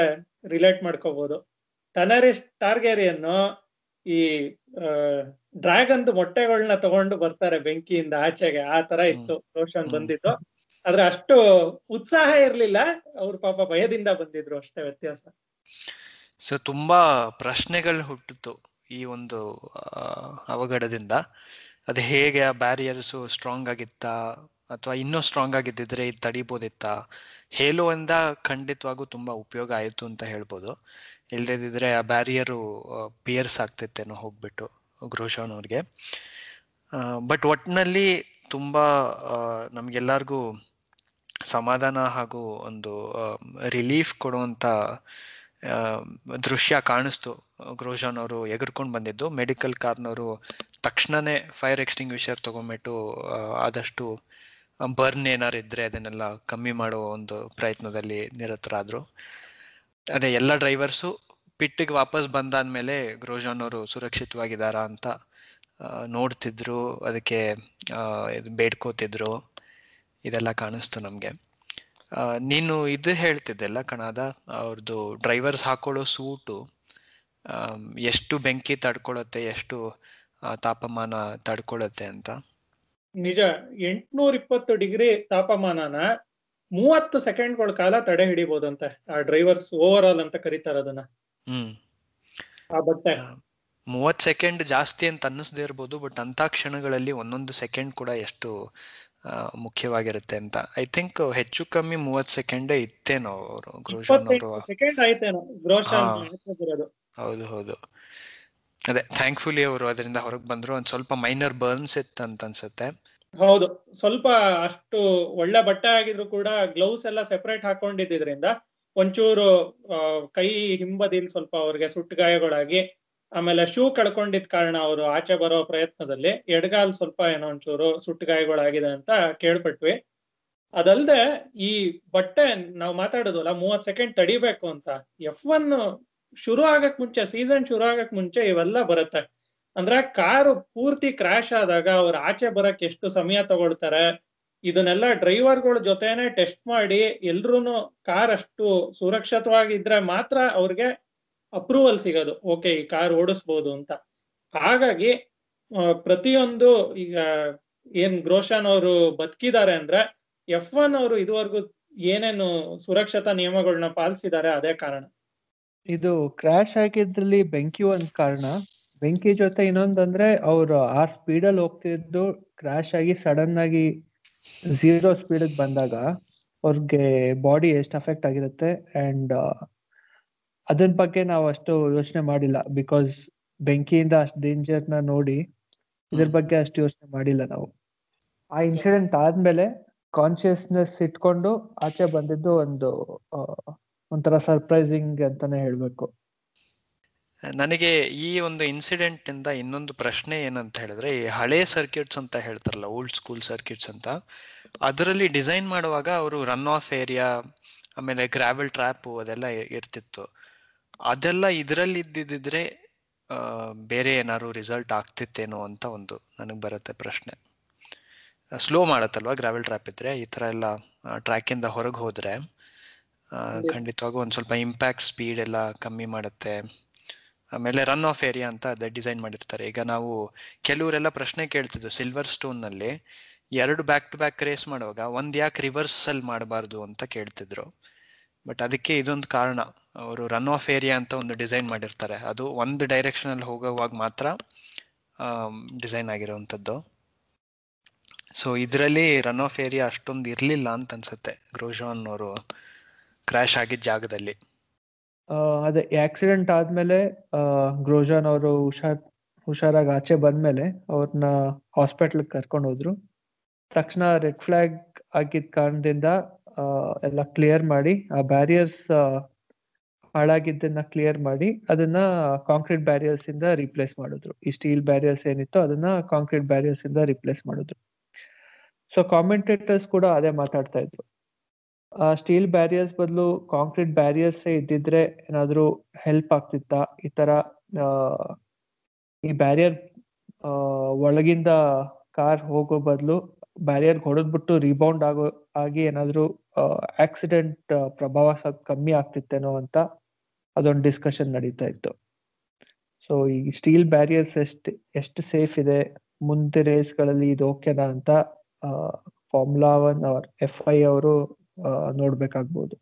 ರಿಲೇಟ್ ಮಾಡ್ಕೋಬಹುದು ಟನರಿಸ್ ಟಾರ್ಗೆರಿಯನ್ನು ಈ ಡ್ರ್ಯಾಗನ್ದು ಮೊಟ್ಟೆಗಳನ್ನ ತಗೊಂಡು ಬರ್ತಾರೆ ಬೆಂಕಿಯಿಂದ ಆಚೆಗೆ. ಆ ತರ ಇತ್ತು ರೋಷನ್. ಬಂದಿದ್ದು. ಆದ್ರೆ ಅಷ್ಟು ಉತ್ಸಾಹ ಇರ್ಲಿಲ್ಲ. ಅವ್ರು ಪಾಪ ಭಯದಿಂದ ಬಂದಿದ್ರು ಅಷ್ಟೇ ವ್ಯತ್ಯಾಸ. ಸೊ ತುಂಬಾ ಪ್ರಶ್ನೆಗಳು ಹುಟ್ಟಿತು ಈ ಒಂದು ಅವಘಡದಿಂದ. ಅದು ಹೇಗೆ ಆ ಬ್ಯಾರಿಯರ್ಸು ಸ್ಟ್ರಾಂಗ್ ಆಗಿತ್ತಾ? ಅಥವಾ ಇನ್ನೂ ಸ್ಟ್ರಾಂಗ್ ಆಗಿದ್ದಿದ್ರೆ ಇದು ತಡಿಬೋದಿತ್ತಾ? ಹೇಲೋ ಇಂದ ಖಂಡಿತವಾಗೂ ತುಂಬಾ ಉಪಯೋಗ ಆಯಿತು ಅಂತ ಹೇಳ್ಬೋದು. ಇಲ್ದಿದ್ರೆ ಆ ಬ್ಯಾರಿಯರು ಪಿಯರ್ಸ್ ಆಗ್ತಿತ್ತೇನೋ ಹೋಗ್ಬಿಟ್ಟು ಗ್ರೋಶನ್ ಅವ್ರಿಗೆ. ಬಟ್ ಒಟ್ಟಿನಲ್ಲಿ ತುಂಬಾ ನಮಗೆಲ್ಲರಿಗೂ ಸಮಾಧಾನ ಹಾಗೂ ಒಂದು ರಿಲೀಫ್ ಕೊಡುವಂತ ದೃಶ್ಯ ಕಾಣಿಸ್ತು. ಗ್ರೋಶನ್ ಅವರು ಎಗರ್ಕೊಂಡು ಬಂದಿದ್ದು. ಮೆಡಿಕಲ್ ಕಾರ್ನವರು ತಕ್ಷಣನೇ ಫೈರ್ ಎಕ್ಸ್ಟಿಂಗ್ವಿಷರ್ ತಗೊಂಬಿಟ್ಟು ಆದಷ್ಟು ಬರ್ನ್ ಏನಾರು ಇದ್ರೆ ಅದನ್ನೆಲ್ಲ ಕಮ್ಮಿ ಮಾಡೋ ಒಂದು ಪ್ರಯತ್ನದಲ್ಲಿ ನಿರತರಾದ್ರು. ಅದೇ ಎಲ್ಲ ಡ್ರೈವರ್ಸು ಪಿಟ್ಟಿಗೆ ವಾಪಸ್ ಬಂದಾದ್ಮೇಲೆ ಗ್ರೋಜಾನ್ ಅವರು ಸುರಕ್ಷಿತವಾಗಿದ್ದಾರಾ ಅಂತ ನೋಡ್ತಿದ್ರು. ಅದಕ್ಕೆ ಬೇಡ್ಕೋತಿದ್ರು. ಇದೆಲ್ಲ ಕಾಣಿಸ್ತು ನಮಗೆ. ನೀನು ಇದು ಹೇಳ್ತಿದ್ದೆಲ್ಲ ಕಣದ ಅವ್ರದ್ದು ಡ್ರೈವರ್ಸ್ ಹಾಕೊಳ್ಳೋ ಸೂಟು ಎಷ್ಟು ಬೆಂಕಿ ತಡ್ಕೊಳತ್ತೆ, ಎಷ್ಟು ತಾಪಮಾನ ತಡ್ಕೊಳತ್ತೆ ಅಂತ. ನಿಜ ಎಂಟ್ನೂರ ಇಪ್ಪತ್ತು ಡಿಗ್ರಿ ತಾಪಮಾನನ ಮೂವತ್ತು ಸೆಕೆಂಡ್ಗಳ ಕಾಲ ತಡೆ ಹಿಡಿಬಹುದಂತೆ ಆ ಡ್ರೈವರ್ಸ್ ಓವರ್ ಆಲ್ ಅಂತ ಕರೀತಾರ ಅದನ್ನ. ಹ್ಮ್. ಆ ಬಟ್ಟೆ. ಮೂವತ್ ಸೆಕೆಂಡ್ ಜಾಸ್ತಿ ಅಂತ ಅನ್ನಿಸದೇ ಇರ್ಬೋದು ಬಟ್ ಅಂತ ಕ್ಷಣಗಳಲ್ಲಿ ಒಂದೊಂದು ಸೆಕೆಂಡ್ ಕೂಡ ಎಷ್ಟು ಮುಖ್ಯವಾಗಿರುತ್ತೆ ಅಂತ. ಐ ಥಿಂಕ್ ಹೆಚ್ಚು ಕಮ್ಮಿ ಮೂವತ್ ಸೆಕೆಂಡ್ ಇತ್ತೇನೋ ಅವರು ಗ್ರೋಶನ್ ಅವರು. ಹೌದು ಹೌದು. ಅದೇ ಥ್ಯಾಂಕ್ಫುಲಿ ಅವರು ಅದರಿಂದ ಹೊರಗೆ ಬಂದ್ರು. ಒಂದ್ ಸ್ವಲ್ಪ ಮೈನರ್ ಬರ್ನ್ಸ್ ಇತ್ತು ಅಂತ ಅನ್ಸುತ್ತೆ. ಹೌದು. ಸ್ವಲ್ಪ ಅಷ್ಟು ಒಳ್ಳೆ ಬಟ್ಟೆ ಆಗಿದ್ರು ಕೂಡ ಗ್ಲೌಸ್ ಎಲ್ಲ ಸೆಪರೇಟ್ ಹಾಕೊಂಡಿದ್ದರಿಂದ ಒಂಚೂರು ಕೈ ಹಿಂಬದಿಲ್ ಸ್ವಲ್ಪ ಅವ್ರಿಗೆ ಸುಟ್ಟು ಗಾಯಗಳಾಗಿ ಆಮೇಲೆ ಶೂ ಕಳ್ಕೊಂಡಿದ್ ಕಾರಣ ಅವರು ಆಚೆ ಬರೋ ಪ್ರಯತ್ನದಲ್ಲಿ ಎಡಗಾಲ್ ಸ್ವಲ್ಪ ಏನೋ ಒಂಚೂರು ಸುಟ್ಟು ಗಾಯಗಳಾಗಿದೆ ಅಂತ ಕೇಳ್ಪಟ್ವಿ. ಅದಲ್ದೆ ಈ ಬಟ್ಟೆ ನಾವು ಮಾತಾಡೋದಲ್ಲ ಮೂವತ್ ಸೆಕೆಂಡ್ ತಡಿಬೇಕು ಅಂತ ಎಫ್ ಒನ್ ಶುರು ಆಗಕ್ ಮುಂಚೆ ಸೀಸನ್ ಶುರು ಆಗಕ್ ಮುಂಚೆ ಇವೆಲ್ಲ ಬರುತ್ತೆ. ಅಂದ್ರೆ ಕಾರು ಪೂರ್ತಿ ಕ್ರಾಶ್ ಆದಾಗ ಅವ್ರ ಆಚೆ ಬರಕ್ ಎಷ್ಟು ಸಮಯ ತಗೊಳ್ತಾರೆ, ಇದನ್ನೆಲ್ಲ ಡ್ರೈವರ್ಗಳ ಜೊತೆನೆ ಟೆಸ್ಟ್ ಮಾಡಿ ಎಲ್ರು ಕಾರ್ ಅಷ್ಟು ಸುರಕ್ಷಿತವಾಗಿದ್ರೆ ಮಾತ್ರ ಅವ್ರಿಗೆ ಅಪ್ರೂವಲ್ ಸಿಗೋದು. ಓಕೆ ಈ ಕಾರ್ ಓಡಿಸ್ಬೋದು ಅಂತ. ಹಾಗಾಗಿ ಪ್ರತಿಯೊಂದು ಈಗ ಏನ್ ಗ್ರೋಶನ್ ಅವರು ಬದುಕಿದ್ದಾರೆ ಅಂದ್ರೆ ಎಫ್ ಒನ್ ಅವರು ಇದುವರೆಗೂ ಏನೇನು ಸುರಕ್ಷತಾ ನಿಯಮಗಳನ್ನ ಪಾಲಿಸಿದ್ದಾರೆ, ಅದೇ ಕಾರಣ. ಇದು ಕ್ರ್ಯಾಶ್ ಆಗಿದ್ರಲ್ಲಿ ಬೆಂಕಿ ಒಂದ್ ಕಾರಣ. ಬೆಂಕಿ ಜೊತೆ ಇನ್ನೊಂದಂದ್ರೆ ಅವ್ರು ಆ ಸ್ಪೀಡಲ್ಲಿ ಹೋಗ್ತಿದ್ದು ಕ್ರ್ಯಾಶ್ ಆಗಿ ಸಡನ್ ಆಗಿ ಝೀರೋ ಸ್ಪೀಡ್ ಬಂದಾಗ ಅವ್ರಿಗೆ ಬಾಡಿ ಎಷ್ಟು ಅಫೆಕ್ಟ್ ಆಗಿರುತ್ತೆ ಅಂಡ್ ಅದನ್ ಬಗ್ಗೆ ನಾವು ಅಷ್ಟು ಯೋಚನೆ ಮಾಡಿಲ್ಲ ಬಿಕಾಸ್ ಬೆಂಕಿಯಿಂದ ಅಷ್ಟು ಡೇಂಜರ್ನ ನೋಡಿ ಇದ್ರ ಬಗ್ಗೆ ಅಷ್ಟು ಯೋಚನೆ ಮಾಡಿಲ್ಲ ನಾವು. ಆ ಇನ್ಸಿಡೆಂಟ್ ಆದ್ಮೇಲೆ ಕಾನ್ಶಿಯಸ್ನೆಸ್ ಇಟ್ಕೊಂಡು ಆಚೆ ಬಂದಿದ್ದು ಒಂದು ಒಂಥರ ಸರ್ಪ್ರೈಸಿಂಗ್ ಅಂತಾನೆ ಹೇಳ್ಬೇಕು. ನನಗೆ ಈ ಒಂದು ಇನ್ಸಿಡೆಂಟ್ ಇಂದ ಇನ್ನೊಂದು ಪ್ರಶ್ನೆ ಏನಂತ ಹೇಳಿದ್ರೆ, ಈ ಹಳೆ ಸರ್ಕ್ಯೂಟ್ಸ್ ಅಂತ ಹೇಳ್ತಾರಲ್ಲ ಓಲ್ಡ್ ಸ್ಕೂಲ್ ಸರ್ಕ್ಯೂಟ್ಸ್ ಅಂತ, ಅದರಲ್ಲಿ ಡಿಸೈನ್ ಮಾಡುವಾಗ ಅವರು ರನ್ ಆಫ್ ಏರಿಯಾ ಆಮೇಲೆ ಗ್ರಾವೆಲ್ ಟ್ರ್ಯಾಪ್ ಅದೆಲ್ಲ ಇರ್ತಿತ್ತು. ಅದೆಲ್ಲ ಇದರಲ್ಲಿ ಇದ್ದಿದ್ರೆ ಬೇರೆ ಏನಾದ್ರು ರಿಸಲ್ಟ್ ಆಗ್ತಿತ್ತೇನೋ ಅಂತ ಒಂದು ನನಗೆ ಬರುತ್ತೆ ಪ್ರಶ್ನೆ. ಸ್ಲೋ ಮಾಡತ್ತಲ್ವಾ ಗ್ರಾವೆಲ್ ಟ್ರ್ಯಾಪ್ ಇದ್ರೆ? ಈ ತರ ಎಲ್ಲ ಟ್ರ್ಯಾಕಿಂದ ಹೊರಗೆ ಹೋದ್ರೆ ಖಂಡಿತವಾಗೂ ಒಂದು ಸ್ವಲ್ಪ ಇಂಪ್ಯಾಕ್ಟ್ ಸ್ಪೀಡ್ ಎಲ್ಲ ಕಮ್ಮಿ ಮಾಡುತ್ತೆ. ಆಮೇಲೆ ರನ್ ಆಫ್ ಏರಿಯಾ ಅಂತ ಅದೇ ಡಿಸೈನ್ ಮಾಡಿರ್ತಾರೆ. ಈಗ ನಾವು ಕೆಲವರೆಲ್ಲ ಪ್ರಶ್ನೆ ಕೇಳ್ತಿದ್ರು ಸಿಲ್ವರ್ ಸ್ಟೋನ್ನಲ್ಲಿ. ಎರಡು ಬ್ಯಾಕ್ ಟು ಬ್ಯಾಕ್ ರೇಸ್ ಮಾಡುವಾಗ ಒಂದ್ ಯಾಕೆ ರಿವರ್ಸ್ ಅಲ್ಲಿ ಮಾಡಬಾರ್ದು ಅಂತ ಕೇಳ್ತಿದ್ರು. ಬಟ್ ಅದಕ್ಕೆ ಇದೊಂದು ಕಾರಣ. ಅವರು ರನ್ ಆಫ್ ಏರಿಯಾ ಅಂತ ಒಂದು ಡಿಸೈನ್ ಮಾಡಿರ್ತಾರೆ. ಅದು ಒಂದು ಡೈರೆಕ್ಷನ್ ಅಲ್ಲಿ ಹೋಗುವಾಗ ಮಾತ್ರ ಡಿಸೈನ್ ಆಗಿರುವಂತದ್ದು. ಸೊ ಇದರಲ್ಲಿ ರನ್ ಆಫ್ ಏರಿಯಾ ಅಷ್ಟೊಂದು ಇರಲಿಲ್ಲ ಅಂತ ಅನ್ಸುತ್ತೆ. ಗ್ರೋಜಾನ್ ಅವರು. ಕ್ರ್ಯಾಶ್ ಆಗಿದ್ದ ಜಾಗದಲ್ಲಿ. ಅದೇ ಆಕ್ಸಿಡೆಂಟ್ ಆದ್ಮೇಲೆ ಗ್ರೋಜಾನ್ ಅವರು ಹುಷಾರ್, ಹುಷಾರಾಗಿ ಆಚೆ ಬಂದ್ಮೇಲೆ ಅವ್ರನ್ನ ಹಾಸ್ಪಿಟಲ್ ಕರ್ಕೊಂಡು ಹೋದ್ರು. ತಕ್ಷಣ ರೆಡ್ ಫ್ಲಾಗ್ ಆಗಿದ್ದ ಕಾರಣದಿಂದ ಎಲ್ಲ ಕ್ಲಿಯರ್ ಮಾಡಿ, ಆ ಬ್ಯಾರಿಯರ್ಸ್ ಹಾಳಾಗಿದ್ದನ್ನ ಕ್ಲಿಯರ್ ಮಾಡಿ, ಅದನ್ನ ಕಾಂಕ್ರೀಟ್ ಬ್ಯಾರಿಯರ್ಸ್ ಇಂದ ರಿಪ್ಲೇಸ್ ಮಾಡಿದ್ರು. ಈ ಸ್ಟೀಲ್ ಬ್ಯಾರಿಯರ್ಸ್ ಏನಿತ್ತು ಅದನ್ನ ಕಾಂಕ್ರೀಟ್ ಬ್ಯಾರಿಯರ್ಸ್ ಇಂದ ರಿಪ್ಲೇಸ್ ಮಾಡಿದ್ರು. ಸೊ ಕಾಮೆಂಟೇಟರ್ಸ್ ಕೂಡ ಅದೇ ಮಾತಾಡ್ತಾ ಇದ್ರು. ಸ್ಟೀಲ್ ಬ್ಯಾರಿಯರ್ಸ್ ಬದಲು ಕಾಂಕ್ರೀಟ್ ಬ್ಯಾರಿಯರ್ಸ್ ಇದ್ದಿದ್ರೆ ಏನಾದ್ರೂ ಹೆಲ್ಪ್ ಆಗ್ತಿತ್ತಾ? ಈ ತರ ಈ ಬ್ಯಾರಿಯರ್ ಒಳಗಿಂದ ಕಾರ್ ಹೋಗೋ ಬದಲು ಬ್ಯಾರಿಯರ್ ಹೊಡೆದ್ಬಿಟ್ಟು ರಿಬೌಂಡ್ ಆಗೋ, ಆಗಿ ಏನಾದ್ರೂ ಆಕ್ಸಿಡೆಂಟ್ ಪ್ರಭಾವ ಸ್ವಲ್ಪ ಕಮ್ಮಿ ಆಗ್ತಿತ್ತೇನೋ ಅಂತ ಅದೊಂದು ಡಿಸ್ಕಷನ್ ನಡೀತಾ ಇತ್ತು. ಸೊ ಈ ಸ್ಟೀಲ್ ಬ್ಯಾರಿಯರ್ಸ್ ಎಷ್ಟು ಎಷ್ಟು ಸೇಫ್ ಇದೆ? ಮುಂದೆ ರೇಸ್ಗಳಲ್ಲಿ ಇದು ಓಕೆನಾ ಅಂತ formula one or F I ಅವರು ನೋಡ್ಬೇಕಾಗ್ಬೋದು.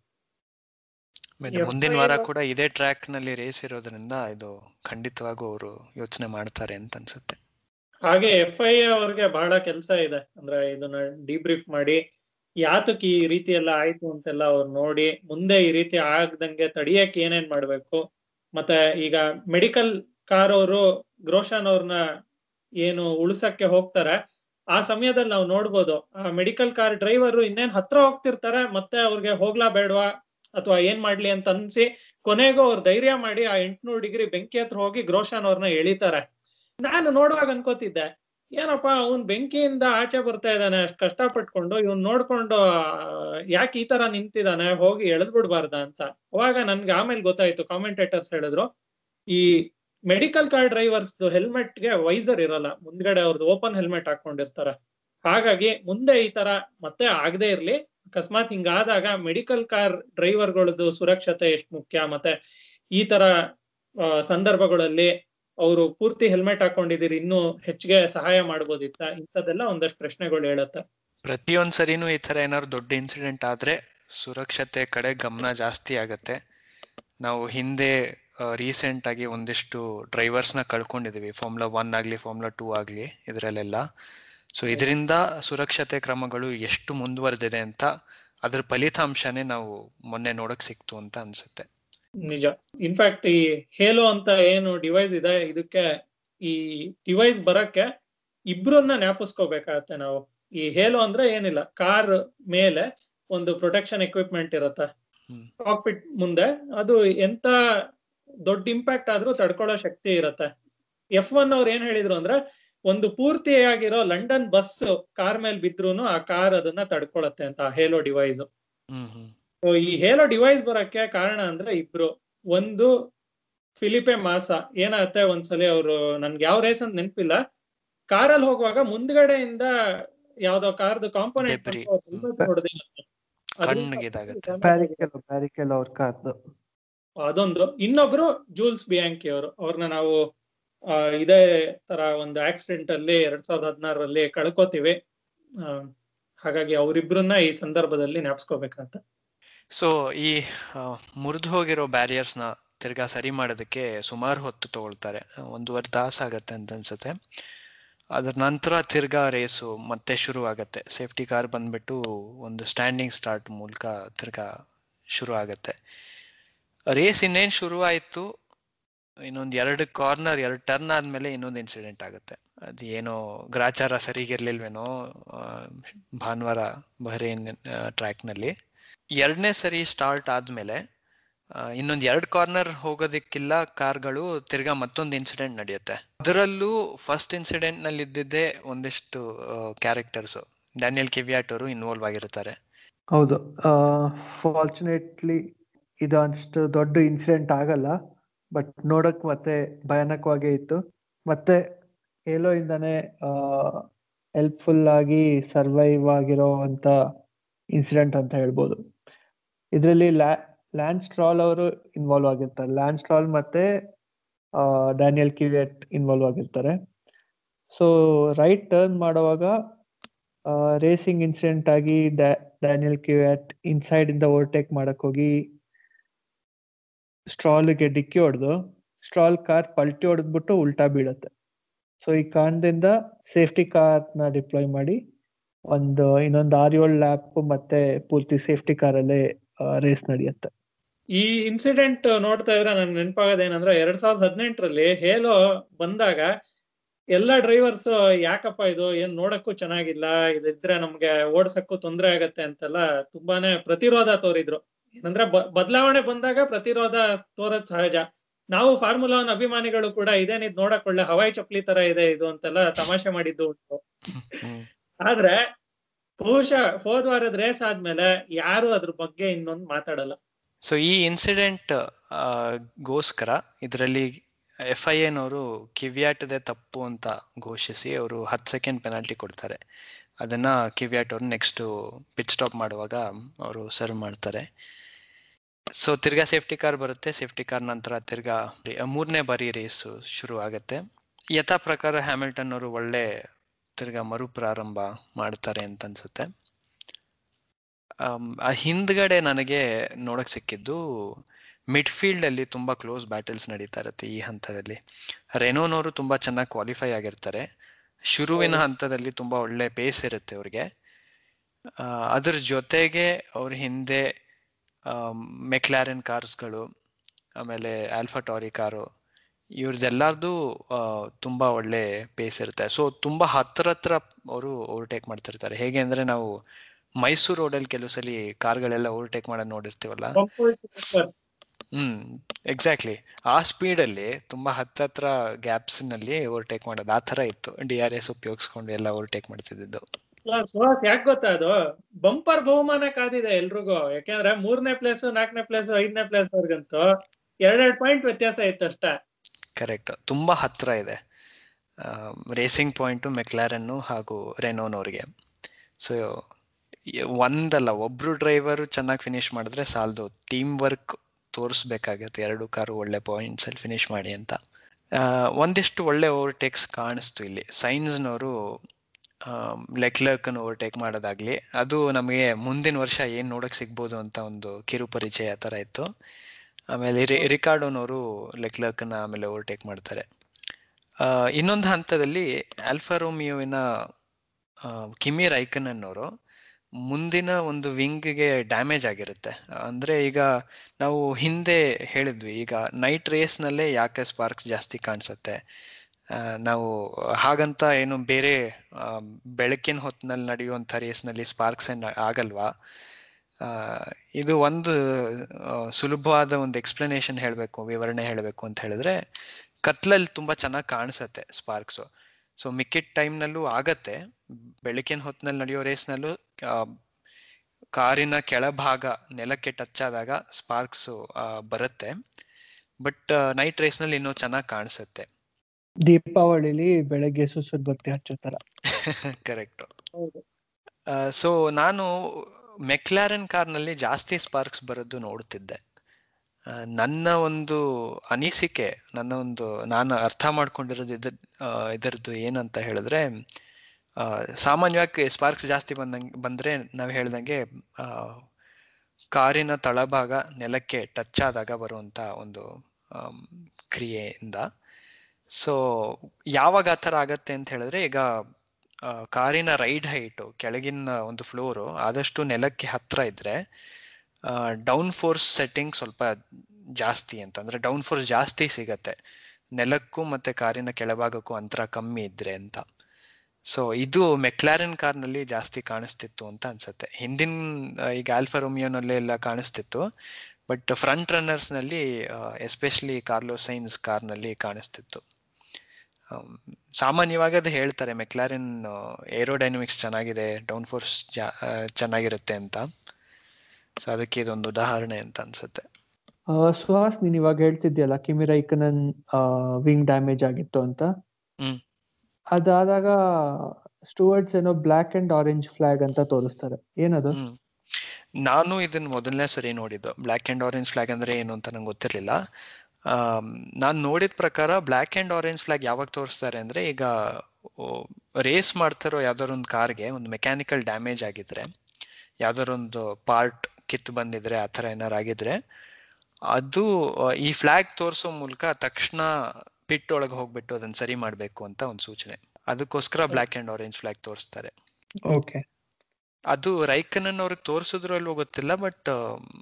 ಮುಂದಿನ ವಾರ ಕೂಡ ಇದೇ ಟ್ರ್ಯಾಕ್ನಲ್ಲಿ ರೇಸ್ ಇರೋದ್ರಿಂದ ಇದು ಖಂಡಿತವಾಗೂ ಅವರು ಯೋಚನೆ ಮಾಡ್ತಾರೆ ಅಂತ ಅನ್ಸುತ್ತೆ. ಹಾಗೆ ಎಫ್ ಐ ಅವ್ರಿಗೆ ಬಹಳ ಕೆಲಸ ಇದೆ. ಅಂದ್ರೆ ಇದನ್ನ ಡಿಬ್ರೀಫ್ ಮಾಡಿ ಯಾತಕ್ ಈ ರೀತಿ ಎಲ್ಲ ಆಯ್ತು ಅಂತೆಲ್ಲ ಅವ್ರು ನೋಡಿ ಮುಂದೆ ಈ ರೀತಿ ಆಗದಂಗೆ ತಡಿಯಕ್ ಏನೇನ್ ಮಾಡ್ಬೇಕು? ಮತ್ತೆ ಈಗ ಮೆಡಿಕಲ್ ಕಾರ್ ಅವರು ಗ್ರೋಷನ್ ಅವ್ರನ್ನ ಏನು ಉಳಿಸಕ್ಕೆ ಹೋಗ್ತಾರೆ ಆ ಸಮಯದಲ್ಲಿ ನಾವು ನೋಡ್ಬೋದು, ಆ ಮೆಡಿಕಲ್ ಕಾರ್ ಡ್ರೈವರ್ ಇನ್ನೇನ್ ಹತ್ರ ಹೋಗ್ತಿರ್ತಾರೆ, ಮತ್ತೆ ಅವ್ರಿಗೆ ಹೋಗ್ಲಾ ಬೇಡವಾ? ಅಥವಾ ಏನ್ ಮಾಡ್ಲಿ ಅಂತ ಅನ್ಸಿ ಕೊನೆಗೂ ಅವ್ರು ಧೈರ್ಯ ಮಾಡಿ ಆ ಎಂಟ್ನೂರು ಡಿಗ್ರಿ ಬೆಂಕಿ ಹತ್ರ ಹೋಗಿ ಗ್ರೋಶನ್ ಅವ್ರನ್ನ ಎಳಿತಾರೆ. ನಾನು ನೋಡುವಾಗ ಅನ್ಕೋತಿದ್ದೆ, ಏನಪ್ಪಾ ಅವ್ನ್ ಬೆಂಕಿಯಿಂದ ಆಚೆ ಬರ್ತಾ ಇದ್ದಾನೆ, ಅಷ್ಟ್ ಪಟ್ಕೊಂಡು ಇವ್ನ್ ನೋಡ್ಕೊಂಡು ಯಾಕೆ ಈ ತರ ನಿಂತಿದ್ದಾನೆ, ಹೋಗಿ ಎಳೆದ್ ಬಿಡ್ಬಾರ್ದ ಅಂತ. ಅವಾಗ ನನ್ಗೆ ಆಮೇಲೆ ಗೊತ್ತಾಯ್ತು ಕಾಮೆಂಟೇಟರ್ಸ್ ಹೇಳಿದ್ರು, ಈ ಮೆಡಿಕಲ್ ಕಾರ್ ಡ್ರೈವರ್ಸ್ ಹೆಲ್ಮೆಟ್ಗೆ ವೈಸರ್ ಇರಲ್ಲ. ಮುಂದ್ಗಡೆ ಅವ್ರದ್ದು ಓಪನ್ ಹೆಲ್ಮೆಟ್ ಹಾಕೊಂಡಿರ್ತಾರೆ ಹಾಗಾಗಿ ಮುಂದೆ ಈ ತರ ಮತ್ತೆ ಆಗದೆ ಇರ್ಲಿ. ಅಕಸ್ಮಾತ್ ಹಿಂಗಾದಾಗ ಮೆಡಿಕಲ್ ಕಾರ್ ಡ್ರೈವರ್ಗಳದ್ದು ಸುರಕ್ಷತೆ ಎಷ್ಟು ಮುಖ್ಯ? ಮತ್ತೆ ಈ ತರ ಸಂದರ್ಭಗಳಲ್ಲಿ ಅವರು ಪೂರ್ತಿ ಹೆಲ್ಮೆಟ್ ಹಾಕೊಂಡಿದ್ದೀರಿ ಇನ್ನೂ ಹೆಚ್ಚಿಗೆ ಸಹಾಯ ಮಾಡ್ಬೋದಿತ್ತ? ಇಂಥದ್ದೆಲ್ಲ ಒಂದಷ್ಟು ಪ್ರಶ್ನೆಗಳು ಹೇಳುತ್ತೆ. ಪ್ರತಿಯೊಂದ್ ಸರಿನೂ ಈ ತರ ಏನಾದ್ರು ದೊಡ್ಡ ಇನ್ಸಿಡೆಂಟ್ ಆದ್ರೆ ಸುರಕ್ಷತೆ ಕಡೆ ಗಮನ ಜಾಸ್ತಿ ಆಗತ್ತೆ. ನಾವು ಹಿಂದೆ ರೀಸೆಂಟ್ ಆಗಿ ಒಂದಿಷ್ಟು ಡ್ರೈವರ್ಸ್ನ ಕಳ್ಕೊಂಡಿದೀವಿ. ಫಾರ್ಮುಲಾ ಒನ್ ಆಗ್ಲಿ ಫಾರ್ಮುಲಾ ಟೂ ಆಗ್ಲಿ ಇದರಲ್ಲೆಲ್ಲ. ಸೊ ಇದರಿಂದ ಸುರಕ್ಷತೆ ಕ್ರಮಗಳು ಎಷ್ಟು ಮುಂದುವರೆದಿದೆ ಅಂತ ಅದ್ರ ಫಲಿತಾಂಶನೇ ನಾವು ಮೊನ್ನೆ ನೋಡಕ್ ಸಿಕ್ತು ಅಂತ ಅನ್ಸುತ್ತೆ. ನಿಜ. ಇನ್ಫ್ಯಾಕ್ಟ್ ಈ ಹೇಲೋ ಅಂತ ಏನು ಡಿವೈಸ್ ಇದೆ ಇದಕ್ಕೆ ಈ ಡಿವೈಸ್ ಬರಕ್ಕೆ ಇಬ್ರನ್ನ ಜ್ಞಾಪಿಸ್ಕೋಬೇಕಾಗತ್ತೆ ನಾವು. ಈ ಹೇಲೋ ಅಂದ್ರೆ ಏನಿಲ್ಲ ಕಾರ್ ಮೇಲೆ ಒಂದು ಪ್ರೊಟೆಕ್ಷನ್ ಎಕ್ವಿಪ್ಮೆಂಟ್ ಇರತ್ತೆ. ಕಾಕ್ಪಿಟ್ ಮುಂದೆ. ಅದು ಎಂತ ದೊಡ್ಡ ಇಂಪ್ಯಾಕ್ಟ್ ಆದ್ರೂ ತಡ್ಕೊಳ್ಳೋ ಶಕ್ತಿ ಇರತ್ತೆ. ಎಫ್ ಒನ್ ಅವ್ರು ಏನ್ ಹೇಳಿದ್ರು ಅಂದ್ರೆ ಒಂದು ಪೂರ್ತಿಯಾಗಿರೋ ಲಂಡನ್ ಬಸ್ ಕಾರ್ ಮೇಲೆ ಬಿದ್ರೂನು ಆ ಕಾರ್ ಅದನ್ನ ತಡ್ಕೊಳತ್ತೆ ಅಂತ ಹೇಲೋ ಡಿವೈಸ್ ಈ ಹೇಲೋ ಡಿವೈಸ್ ಬರಕ್ಕೆ ಕಾರಣ ಅಂದ್ರೆ ಇಬ್ರು. ಒಂದು ಫಿಲಿಪೆ ಮಾಸ ಏನಾಗುತ್ತೆ ಒಂದ್ಸಲಿ ಅವರು ನನ್ಗೆ ಯಾವ ರೇಸ್ ಅಂತ ನೆನಪಿಲ್ಲ. ಕಾರಲ್ಲಿ ಹೋಗುವಾಗ ಮುಂದ್ಗಡೆಯಿಂದ ಯಾವ್ದೋ ಕಾರ್ದು ಕಾಂಪೋನೆಂಟ್ ಅದೊಂದು. ಇನ್ನೊಬ್ರು ಜೂಲ್ಸ್ ಬಿಯಾಂಕಿ ಅವರು. ಅವ್ರನ್ನ ನಾವು ಇದೇ ತರ ಒಂದು ಆಕ್ಸಿಡೆಂಟ್ ಅಲ್ಲಿ ಎರಡ್ ಸಾವಿರದ ಹದಿನಾರರಲ್ಲಿ ಕಳ್ಕೊತೀವಿ. ಹಾಗಾಗಿ ಅವರಿಬ್ರನ್ನ ಈ ಸಂದರ್ಭದಲ್ಲಿ ಜ್ಞಾಪಿಸ್ಕೋಬೇಕಂತ ಸೊ ಈ ಮುರಿದು ಹೋಗಿರೋ ಬ್ಯಾರಿಯರ್ಸ್ನ ತಿರ್ಗಾ ಸರಿ ಮಾಡೋದಕ್ಕೆ ಸುಮಾರು ಹೊತ್ತು ತಗೊಳ್ತಾರೆ. ಒಂದೂವರೆ ತಾಸು ಆಗತ್ತೆ ಅಂತ ಅನ್ಸುತ್ತೆ. ಅದ್ರ ನಂತರ ತಿರ್ಗಾ ರೇಸು ಮತ್ತೆ ಶುರು ಆಗತ್ತೆ ಸೇಫ್ಟಿ ಕಾರ್ ಬಂದ್ಬಿಟ್ಟು ಒಂದು ಸ್ಟ್ಯಾಂಡಿಂಗ್ ಸ್ಟಾರ್ಟ್ ಮೂಲಕ ತಿರ್ಗಾ ಶುರು ಆಗತ್ತೆ ರೇಸ್ ಇನ್ನೇನ್ ಶುರುವಾಯಿತು? ಇನ್ನೊಂದ್ ಎರಡು ಕಾರ್ನರ್ ಎರಡು ಟರ್ನ್ ಆದ್ಮೇಲೆ ಇನ್ನೊಂದು ಇನ್ಸಿಡೆಂಟ್ ಆಗುತ್ತೆ. ಅದು ಏನೋ ಗ್ರಾಚಾರ ಸರಿಗಿರ್ಲಿಲ್ವೇನೋ ಭಾನುವಾರ ಬಹರೇನ್ ಟ್ರ್ಯಾಕ್ನಲ್ಲಿ. ಎರಡನೇ ಸರಿ ಸ್ಟಾರ್ಟ್ ಆದ್ಮೇಲೆ ಇನ್ನೊಂದ್ ಎರಡ್ ಕಾರ್ನರ್ ಹೋಗೋದಕ್ಕಿಲ್ಲ, ಕಾರ್ಗಳು ತಿರ್ಗಾ ಮತ್ತೊಂದು ಇನ್ಸಿಡೆಂಟ್ ನಡೆಯುತ್ತೆ. ಅದರಲ್ಲೂ ಫಸ್ಟ್ ಇನ್ಸಿಡೆಂಟ್ನಲ್ಲಿ ಇದ್ದಿದ್ದೇ ಒಂದಿಷ್ಟು ಕ್ಯಾರೆಕ್ಟರ್ಸ್ ಡ್ಯಾನಿಯಲ್ ಕಿವಿಯಾಟ್ ಅವರು ಇನ್ವಾಲ್ವ್ ಆಗಿರ್ತಾರೆ. ಹೌದು. ಫಾರ್ಚುನೇಟ್ಲಿ ಇದು ಅಷ್ಟು ದೊಡ್ಡ ಇನ್ಸಿಡೆಂಟ್ ಆಗಲ್ಲ ಬಟ್ ನೋಡಕ್ ಮತ್ತೆ ಭಯಾನಕವಾಗೇ ಇತ್ತು. ಮತ್ತೆ ಏಲೋ ಇಂದಾನೆ ಹೆಲ್ಪ್ಫುಲ್ ಆಗಿ ಸರ್ವೈವ್ ಆಗಿರೋ ಅಂತ ಇನ್ಸಿಡೆಂಟ್ ಅಂತ ಹೇಳ್ಬೋದು. ಇದರಲ್ಲಿ ಲ್ಯಾಂಡ್ ಸ್ಟ್ರಾಲ್ ಅವರು ಇನ್ವಾಲ್ವ್ ಆಗಿರ್ತಾರೆ. ಲ್ಯಾಂಡ್ ಸ್ಟ್ರಾಲ್ ಮತ್ತೆ ಡ್ಯಾನಿಯಲ್ ಕಿವಿಯಟ್ ಇನ್ವಾಲ್ವ್ ಆಗಿರ್ತಾರೆ. ಸೊ ರೈಟ್ ಟರ್ನ್ ಮಾಡುವಾಗ ರೇಸಿಂಗ್ ಇನ್ಸಿಡೆಂಟ್ ಆಗಿ ಡ್ಯಾನಿಯಲ್ ಕ್ಯೂಯಾಟ್ ಇನ್ಸೈಡ್ ಇಂದ ಓವರ್ಟೇಕ್ ಮಾಡಕ್ ಹೋಗಿ ಸ್ಟ್ರಾಲ್ಗೆ ಡಿಕ್ಕಿ ಹೊಡೆದು, ಸ್ಟ್ರಾಲ್ ಕಾರ್ ಪಲ್ಟಿ ಹೊಡೆದ್ಬಿಟ್ಟು ಉಲ್ಟಾ ಬೀಳತ್ತೆ. ಸೊ ಈ ಕಾರಣದಿಂದ ಸೇಫ್ಟಿ ಕಾರ್ನ ಡಿಪ್ಲಾಯ್ ಮಾಡಿ, ಒಂದು ಇನ್ನೊಂದು ಆರ್ ಏಳು ಲ್ಯಾಪ್ ಮತ್ತೆ ಪೂರ್ತಿ ಸೇಫ್ಟಿ ಕಾರಲ್ಲೇ ರೇಸ್ ನಡೆಯುತ್ತೆ. ಈ ಇನ್ಸಿಡೆಂಟ್ ನೋಡ್ತಾ ಇದ್ರೆ ನನ್ ನೆನಪಾಗೋದೇನಂದ್ರೆ ಎರಡ್ ಸಾವಿರದ ಹದಿನೆಂಟರಲ್ಲಿ ಹೇಲೋ ಬಂದಾಗ ಎಲ್ಲಾ ಡ್ರೈವರ್ಸ್ ಯಾಕಪ್ಪ ಇದು? ಏನ್ ನೋಡಕ್ಕೂ ಚೆನ್ನಾಗಿಲ್ಲ, ಇದಿದ್ರೆ ನಮ್ಗೆ ಓಡ್ಸಕ್ಕೂ ತೊಂದ್ರೆ ಆಗತ್ತೆ ಅಂತೆಲ್ಲ ತುಂಬಾನೇ ಪ್ರತಿರೋಧ ತೋರಿದ್ರು. ಏನಂದ್ರೆ ಬದಲಾವಣೆ ಬಂದಾಗ ಪ್ರತಿರೋಧ ತೋರದ್ ಸಹಜ. ನಾವು ಫಾರ್ಮುಲಾ ಒನ್ ಅಭಿಮಾನಿಗಳು ಕೂಡ ಇದೇನಿದ್ ನೋಡಕ್ ಒಳ್ಳೆ ಹವಾಯಿ ಚಪ್ಲಿ ತರ ಇದೆ ಇದು ಅಂತೆಲ್ಲ ತಮಾಷೆ ಮಾಡಿದ್ದು ಉಂಟು. ಆದ್ರೆ ಬಹುಶಃ ಹೋದ್ ವಾರದ ರೇಸ್ ಆದ್ಮೇಲೆ ಯಾರು ಅದ್ರ ಬಗ್ಗೆ ಇನ್ನೊಂದು ಮಾತಾಡಲ್ಲ. ಸೊ ಈ ಇನ್ಸಿಡೆಂಟ್ ಗೋಸ್ಕರ ಇದರಲ್ಲಿ ಎಫ್ ಐ ಎನವರು ಕಿವಿಯಾಟದೇ ತಪ್ಪು ಅಂತ ಘೋಷಿಸಿ ಅವರು ಹತ್ತು ಸೆಕೆಂಡ್ ಪೆನಾಲ್ಟಿ ಕೊಡ್ತಾರೆ. ಅದನ್ನ ಕಿವಿಯಾಟ್ ಅವರು ನೆಕ್ಸ್ಟ್ ಪಿಚ್ ಸ್ಟಾಪ್ ಮಾಡುವಾಗ ಅವರು ಸರ್ವ್ ಮಾಡ್ತಾರೆ. ಸೊ ತಿರ್ಗಾ ಸೇಫ್ಟಿ ಕಾರ್ ಬರುತ್ತೆ. ಸೇಫ್ಟಿ ಕಾರ್ ನಂತರ ತಿರ್ಗಾ ಮೂರನೇ ಬಾರಿ ರೇಸ್ ಶುರು ಆಗುತ್ತೆ. ಯಥಾ ಪ್ರಕಾರ ಹ್ಯಾಮಿಲ್ಟನ್ ಅವರು ಒಳ್ಳೆ ತಿರ್ಗಾ ಮರು ಪ್ರಾರಂಭ ಮಾಡ್ತಾರೆ ಅಂತ ಅನ್ಸುತ್ತೆ ಆ ಹಿಂದ್ಗಡೆ ನನಗೆ ನೋಡಕ್ ಸಿಕ್ಕಿದ್ದು ಮಿಡ್ಫೀಲ್ಡ್ ಅಲ್ಲಿ ತುಂಬಾ ಕ್ಲೋಸ್ ಬ್ಯಾಟಲ್ಸ್ ನಡೀತಾ ಇರುತ್ತೆ ಈ ಹಂತದಲ್ಲಿ. ರೆನೋನವರು ತುಂಬಾ ಚೆನ್ನಾಗಿ ಕ್ವಾಲಿಫೈ ಆಗಿರ್ತಾರೆ. ಶುರುವಿನ ಹಂತದಲ್ಲಿ ತುಂಬಾ ಒಳ್ಳೆ ಪೇಸ್ ಇರುತ್ತೆ ಅವ್ರಿಗೆ. ಅದ್ರ ಜೊತೆಗೆ ಅವ್ರ ಹಿಂದೆ ಮೆಕ್ಲಾರನ್ ಕಾರ್ಸ್ಗಳು, ಆಮೇಲೆ ಆಲ್ಫಾ ಟಾರಿ ಕಾರು ಇವ್ರದ್ದೆಲ್ಲಾರ್ದು ತುಂಬಾ ಒಳ್ಳೆ ಪೇಸ್ ಇರುತ್ತೆ. ಸೊ ತುಂಬಾ ಹತ್ರ ಹತ್ರ ಅವರು ಓವರ್ಟೇಕ್ ಮಾಡ್ತಿರ್ತಾರೆ. ಹೇಗೆ ಅಂದ್ರೆ ನಾವು ಮೈಸೂರು ರೋಡಲ್ಲಿ ಕೆಲವು ಸಲ ಕಾರ್ಗಳೆಲ್ಲ ಓವರ್ಟೇಕ್ ಮಾಡೋದು ನೋಡಿರ್ತೀವಲ್ಲ? ಹ್ಮ್ ಎಕ್ಸಾಕ್ಟ್ಲಿ ಆ ಸ್ಪೀಡ್ ಅಲ್ಲಿ ತುಂಬಾ ಹತ್ತತ್ರ ಗ್ಯಾಪ್ಸ್ನಲ್ಲಿ ಓವರ್ಟೇಕ್ ಮಾಡೋದು. ಆ ತರ ಇತ್ತು. ಡಿ ಆರ್ ಎಸ್ ಉಪಯೋಗಿಸ್ಕೊಂಡು ಎಲ್ಲ ಓವರ್ಟೇಕ್ ಮಾಡ್ತಿದ್ದು ಸುಹಾಸ್ ಯಾಕೆ ಗೊತ್ತಾ ಅದು? ಬಂಪರ್ ಬಹುಮಾನ ಕಾದಿದೆ ಎಲ್ರಿಗೂ. ಯಾಕೆಂದ್ರೆ ಮೂರನೇ ಪ್ಲೇಸ್ ನಾಲ್ಕನೇ ಪ್ಲೇಸ್ ಐದನೇ ಪ್ಲೇಸ್ ಅವ್ರಿಗಂತೂ ಎರಡೆರಡು ಪಾಯಿಂಟ್ ವ್ಯತ್ಯಾಸ ಇತ್ತು ಅಷ್ಟೇ. ಕರೆಕ್ಟ್ ತುಂಬಾ ಹತ್ರ ಇದೆ. ರೇಸಿಂಗ್ ಪಾಯಿಂಟ್ ಮೆಕ್ಲಾರನ್ ಹಾಗೂ ರೆನೋನವ್ರಿಗೆ ಸೊ ಒಂದಲ್ಲ, ಒಬ್ರು ಡ್ರೈವರ್ ಚೆನ್ನಾಗಿ ಫಿನಿಶ್ ಮಾಡಿದ್ರೆ ಸಾಲದು. ಟೀಮ್ ವರ್ಕ್ ತೋರಿಸ್ಬೇಕಾಗತ್ತೆ. ಎರಡು ಕಾರು ಒಳ್ಳೆ ಪಾಯಿಂಟ್ಸ್ ಅಲ್ಲಿ ಫಿನಿಶ್ ಮಾಡಿ ಅಂತ. ಒಂದಿಷ್ಟು ಒಳ್ಳೆ ಓವರ್ಟೇಕ್ಸ್ ಕಾಣಿಸ್ತು ಇಲ್ಲಿ. ಸೈನ್ಸ್ನವರು ಲೆಕ್ಲರ್ಕನ್ನು ಓವರ್ಟೇಕ್ ಮಾಡೋದಾಗ್ಲಿ, ಅದು ನಮಗೆ ಮುಂದಿನ ವರ್ಷ ಏನ್ ನೋಡಕ್ ಸಿಗ್ಬೋದು ಅಂತ ಒಂದು ಕಿರು ಪರಿಚಯ ತರ ಇತ್ತು. ಆಮೇಲೆ ರಿಕಾರ್ಡೋನವರು ಲೆಕ್ಲರ್ಕನ್ನ ಆಮೇಲೆ ಓವರ್ಟೇಕ್ ಮಾಡ್ತಾರೆ. ಇನ್ನೊಂದು ಹಂತದಲ್ಲಿ ಆಲ್ಫಾ ರೋಮಿಯೋವಿನ ಕಿಮಿ ರೈಕನ್ ಅನ್ನೋರು ಮುಂದಿನ ಒಂದು ವಿಂಗ್ಗೆ ಡ್ಯಾಮೇಜ್ ಆಗಿರುತ್ತೆ. ಅಂದ್ರೆ ಈಗ ನಾವು ಹಿಂದೆ ಹೇಳಿದ್ವಿ, ಈಗ ನೈಟ್ ರೇಸ್ ನಲ್ಲೇ ಯಾಕೆ ಸ್ಪಾರ್ಕ್ಸ್ ಜಾಸ್ತಿ ಕಾಣಿಸುತ್ತೆ? ನಾವು, ಹಾಗಂತ ಏನು ಬೇರೆ ಬೆಳಕಿನ ಹೊತ್ತಿನಲ್ಲಿ ನಡೆಯುವಂಥ ರೇಸ್ನಲ್ಲಿ ಸ್ಪಾರ್ಕ್ಸ್ ಏನು ಆಗಲ್ವಾ? ಇದು ಒಂದು ಸುಲಭವಾದ ಒಂದು ಎಕ್ಸ್ಪ್ಲನೇಷನ್ ಹೇಳಬೇಕು, ವಿವರಣೆ ಹೇಳಬೇಕು ಅಂತ ಹೇಳಿದ್ರೆ, ಕತ್ಲಲ್ಲಿ ತುಂಬಾ ಚೆನ್ನಾಗಿ ಕಾಣಿಸುತ್ತೆ ಸ್ಪಾರ್ಕ್ಸು. ಸೊ, ಮಿಕ್ಕಿದ ಟೈಮ್ನಲ್ಲೂ ಆಗತ್ತೆ. ಬೆಳಕಿನ ಹೊತ್ತಿನಲ್ಲಿ ನಡೆಯೋ ರೇಸ್ನಲ್ಲೂ ಕಾರಿನ ಕೆಳಭಾಗ, ನೆಲಕ್ಕೆ ಟಚ್ ಆದಾಗ ಸ್ಪಾರ್ಕ್ಸ್ ಬರುತ್ತೆ. ಬಟ್ ನೈಟ್ ರೇಸ್ನಲ್ಲಿ ಇನ್ನೂ ಚೆನ್ನಾಗಿ ಕಾಣಿಸುತ್ತೆ. ದೀಪಾವಳಿಲಿ ಬೆಳಗ್ಗೆ ಸುಸುದ್ ಬತ್ತಿ ಹಚ್ಚೋ ತರ ಕರೆಕ್ಟ್ ಸೊ ನಾನು ಮೆಕ್ಲಾರನ್ ಕಾರ್ನಲ್ಲಿ ಜಾಸ್ತಿ ಸ್ಪಾರ್ಕ್ಸ್ ಬರೋದು ನೋಡ್ತಿದ್ದೆ. ನನ್ನ ಒಂದು ಅನಿಸಿಕೆ ನನ್ನ ಒಂದು ನಾನು ಅರ್ಥ ಮಾಡ್ಕೊಂಡಿರೋದು ಇದ ಆ, ಇದರದ್ದು ಏನಂತ ಹೇಳಿದ್ರೆ ಸಾಮಾನ್ಯವಾಗಿ ಸ್ಪಾರ್ಕ್ಸ್ ಜಾಸ್ತಿ ಬಂದಂಗೆ ಬಂದರೆ ನಾವು ಹೇಳ್ದಂಗೆ ಕಾರಿನ ತಳಭಾಗ ನೆಲಕ್ಕೆ ಟಚ್ ಆದಾಗ ಬರುವಂಥ ಒಂದು ಕ್ರಿಯೆಯಿಂದ ಸೊ ಯಾವಾಗ ಆ ಥರ ಆಗತ್ತೆ ಅಂತ ಹೇಳಿದ್ರೆ, ಈಗ ಕಾರಿನ ರೈಡ್ ಹೈಟು ಕೆಳಗಿನ ಒಂದು ಫ್ಲೋರು ಆದಷ್ಟು ನೆಲಕ್ಕೆ ಹತ್ತಿರ ಇದ್ರೆ ಡೌನ್ ಫೋರ್ಸ್ ಸೆಟ್ಟಿಂಗ್ ಸ್ವಲ್ಪ ಜಾಸ್ತಿ ಅಂತ ಅಂದರೆ ಡೌನ್ ಫೋರ್ಸ್ ಜಾಸ್ತಿ ಸಿಗತ್ತೆ. ನೆಲಕ್ಕೂ ಮತ್ತೆ ಕಾರಿನ ಕೆಳಭಾಗಕ್ಕೂ ಅಂತರ ಕಮ್ಮಿ ಇದ್ರೆ ಅಂತ. ಸೊ ಇದು ಮೆಕ್ಲಾರಿನ್ ಕಾರ್ನಲ್ಲಿ ಜಾಸ್ತಿ ಕಾಣಿಸ್ತಿತ್ತು ಅಂತ ಅನ್ಸುತ್ತೆ. ಹಿಂದಿನ, ಈಗ ಆಲ್ಫಾ ರೋಮಿಯೋನಲ್ಲೇ ಎಲ್ಲ ಕಾಣಿಸ್ತಿತ್ತು. ಬಟ್ ಫ್ರಂಟ್ ರನ್ನರ್ಸ್ನಲ್ಲಿ ಎಸ್ಪೆಷಲಿ ಕಾರ್ಲೋ ಸೈನ್ಸ್ ಕಾರ್ನಲ್ಲಿ ಕಾಣಿಸ್ತಿತ್ತು. ಸಾಮಾನ್ಯವಾಗಿ ಅದು ಹೇಳ್ತಾರೆ ಮೆಕ್ಲಾರಿನ್ ಏರೋಡೈನಮಿಕ್ಸ್ ಚೆನ್ನಾಗಿದೆ ಡೌನ್ ಫೋರ್ಸ್ ಚೆನ್ನಾಗಿರುತ್ತೆ ಅಂತ. ಸೊ ಅದಕ್ಕೆ ಇದೊಂದು ಉದಾಹರಣೆ ಅಂತ ಅನ್ಸುತ್ತೆ. ಸುಹಾಸ್ ನೀನ್ ಇವಾಗ ಹೇಳ್ತಿದ್ಯಲ್ಲ ಕಿಮಿ ರೈಕನನ್ ವಿಂಗ್ ಡ್ಯಾಮೇಜ್ ಆಗಿತ್ತು ಅಂತ. ಅದಾದಾಗ ಸ್ಟುವರ್ಡ್ಸ್ ಏನೋ ಬ್ಲ್ಯಾಕ್ ಅಂಡ್ ಆರೆಂಜ್ ಫ್ಲಾಗ್ ಅಂತ ತೋರಿಸ್ತಾರೆ. ಏನದು? ನಾನು ಇದನ್ನ ಮೊದಲನೇ ಸರಿ ನೋಡಿದ್ದು. ಬ್ಲ್ಯಾಕ್ ಅಂಡ್ ಆರೆಂಜ್ ಫ್ಲಾಗ್ ಅಂದ್ರೆ ಏನು ಅಂತ ನಂಗೆ ಗೊತ್ತಿರ್ಲಿಲ್ಲ. ನಾನು ನೋಡಿದ ಪ್ರಕಾರ ಬ್ಲ್ಯಾಕ್ ಆ್ಯಂಡ್ ಆರೆಂಜ್ ಫ್ಲಾಗ್ ಯಾವಾಗ ತೋರಿಸ್ತಾರೆ ಅಂದ್ರೆ ಈಗ ರೇಸ್ ಮಾಡ್ತಾರೋ ಯಾವ್ದಾರೊಂದು ಕಾರ್ಗೆ ಒಂದು ಮೆಕ್ಯಾನಿಕಲ್ ಡ್ಯಾಮೇಜ್ ಆಗಿದ್ರೆ ಯಾವ್ದಾರೊಂದು ಪಾರ್ಟ್ ಕಿತ್ತು ಬಂದಿದ್ರೆ ಆ ಥರ ಏನಾರು ಆಗಿದ್ರೆ ಅದು ಈ ಫ್ಲಾಗ್ ತೋರಿಸೋ ಮೂಲಕ ತಕ್ಷಣ ಪಿಟ್ ಒಳಗೆ ಹೋಗ್ಬಿಟ್ಟು ಅದನ್ನ ಸರಿ ಮಾಡಬೇಕು ಅಂತ ಒಂದು ಸೂಚನೆ. ಅದಕ್ಕೋಸ್ಕರ ಬ್ಲ್ಯಾಕ್ ಅಂಡ್ ಆರೆಂಜ್ ಫ್ಲಾಗ್ ತೋರಿಸ್ತಾರೆ. ಓಕೆ ಅದು ರೈಕನನ್ ಅವ್ರಿಗೆ ತೋರಿಸಿದ್ರು ಅಲ್ವೋ ಗೊತ್ತಿಲ್ಲ ಬಟ್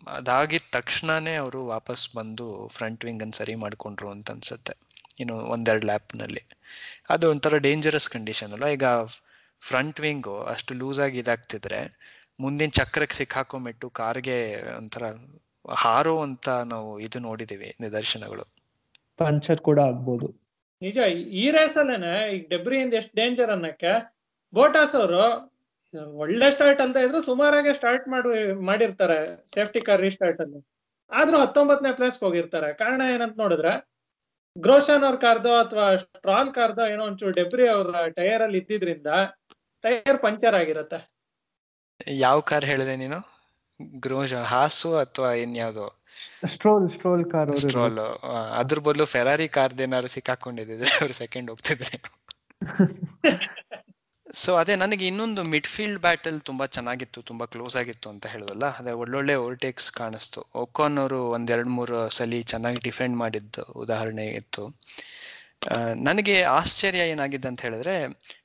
ಅದಾಗಿದ ತಕ್ಷಣನೇ ಅವರು ವಾಪಸ್ ಬಂದು ಫ್ರಂಟ್ ವಿಂಗ್ ಅನ್ನು ಸರಿ ಮಾಡ್ಕೊಂಡ್ರು ಅಂತ ಅನ್ಸುತ್ತೆ ಇನ್ನು ಒಂದೆರಡು ಲ್ಯಾಪ್ನಲ್ಲಿ ಅದು ಒಂಥರ ಡೇಂಜರಸ್ ಕಂಡೀಷನ್ ಅಲ್ಲ ಈಗ ಫ್ರಂಟ್ ವಿಂಗು ಅಷ್ಟು ಲೂಸ್ ಆಗಿ ಇದಾಗ್ತಿದ್ರೆ ಮುಂದಿನ ಚಕ್ರಕ್ಕೆ ಸಿಕ್ಕಾಕೊಂಬಿಟ್ಟು ಕಾರ್ಗೆ ಒಂಥರ ಹಾರೋ ಅಂತ ನಾವು ಇದು ನೋಡಿದೀವಿ ನಿದರ್ಶನಗಳು. ಪಂಚರ್ ಕೂಡ ಆಗ್ಬೋದು. ನಿಜ ಈ ರೇಸಲ್ಲೇನೆ ಈಗ ಡೆಬ್ರಿಯಿಂದ ಎಷ್ಟು ಡೇಂಜರ್ ಅನ್ನಕ್ಕೆ ಬೋಟಾಸ್ ಅವರು ಒಳ್ಳೆ ಸ್ಟಾರ್ಟ್ ಅಂತ ಇದ್ರು ಸುಮಾರಾಗೆ ಸ್ಟಾರ್ಟ್ ಮಾಡಿ ಮಾಡಿರ್ತಾರೆ. ಸೇಫ್ಟಿ ಕಾರ್ ರೀಸ್ಟಾರ್ಟ್ ಅಲ್ಲಿ. ಆದ್ರೂ ಹತ್ತೊಂಬತ್ತನೇ ಪ್ಲೇಸ್ ಹೋಗಿರ್ತಾರೆ. ಕಾರಣ ಏನಂತ ನೋಡಿದ್ರೆ ಗ್ರೋಶನ್ ಅವ್ರ ಕಾರ್ದೋ ಅಥವಾ ಸ್ಟ್ರಾಲ್ ಕಾರ್ದೋ ಏನೋ ಒಂಚೂರು ಡೆಬ್ರಿ ಅವ್ರ ಟೈರ್ ಅಲ್ಲಿ ಇದ್ದಿದ್ರಿಂದ ಟೈರ್ ಪಂಚರ್ ಆಗಿರುತ್ತೆ. ಯಾವ ಕಾರ್ ಹೇಳಿದೆ ನೀನು? ಗ್ರೋಶನ್ ಹಾಸು ಅಥವಾ ಇನ್ಯಾವುದೋ? ಸ್ಟ್ರೋಲ್ ಸ್ಟ್ರೋಲ್ ಕಾರ್ ಸ್ಟ್ರೋಲ್ ಅದ್ರ ಬದಲು ಫೆರಾರಿ ಕಾರ್ದೇನಾದ್ರು ಸಿಕ್ಕಾಕೊಂಡಿದ್ರೆ ಅವ್ರು ಸೆಕೆಂಡ್ ಹೋಗ್ತಿದ್ರೆ ಸೊ ಅದೇ ನನಗೆ ಇನ್ನೊಂದು ಮಿಡ್ಫೀಲ್ಡ್ ಬ್ಯಾಟಲ್ ತುಂಬಾ ಚೆನ್ನಾಗಿತ್ತು, ತುಂಬಾ ಕ್ಲೋಸ್ ಆಗಿತ್ತು ಅಂತ ಹೇಳಿದ್ವಲ್ಲ ಅದೇ ಒಳ್ಳೊಳ್ಳೆ ಓವರ್ಟೇಕ್ಸ್ ಕಾಣಿಸ್ತು. ಒಕಾನ್ ಅವರು ಒಂದೆರಡು ಮೂರು ಸಲಿ ಚೆನ್ನಾಗಿ ಡಿಫೆಂಡ್ ಮಾಡಿದ್ದು ಉದಾಹರಣೆ ಇತ್ತು. ನನಗೆ ಆಶ್ಚರ್ಯ ಏನಾಗಿದೆ ಅಂತ ಹೇಳಿದ್ರೆ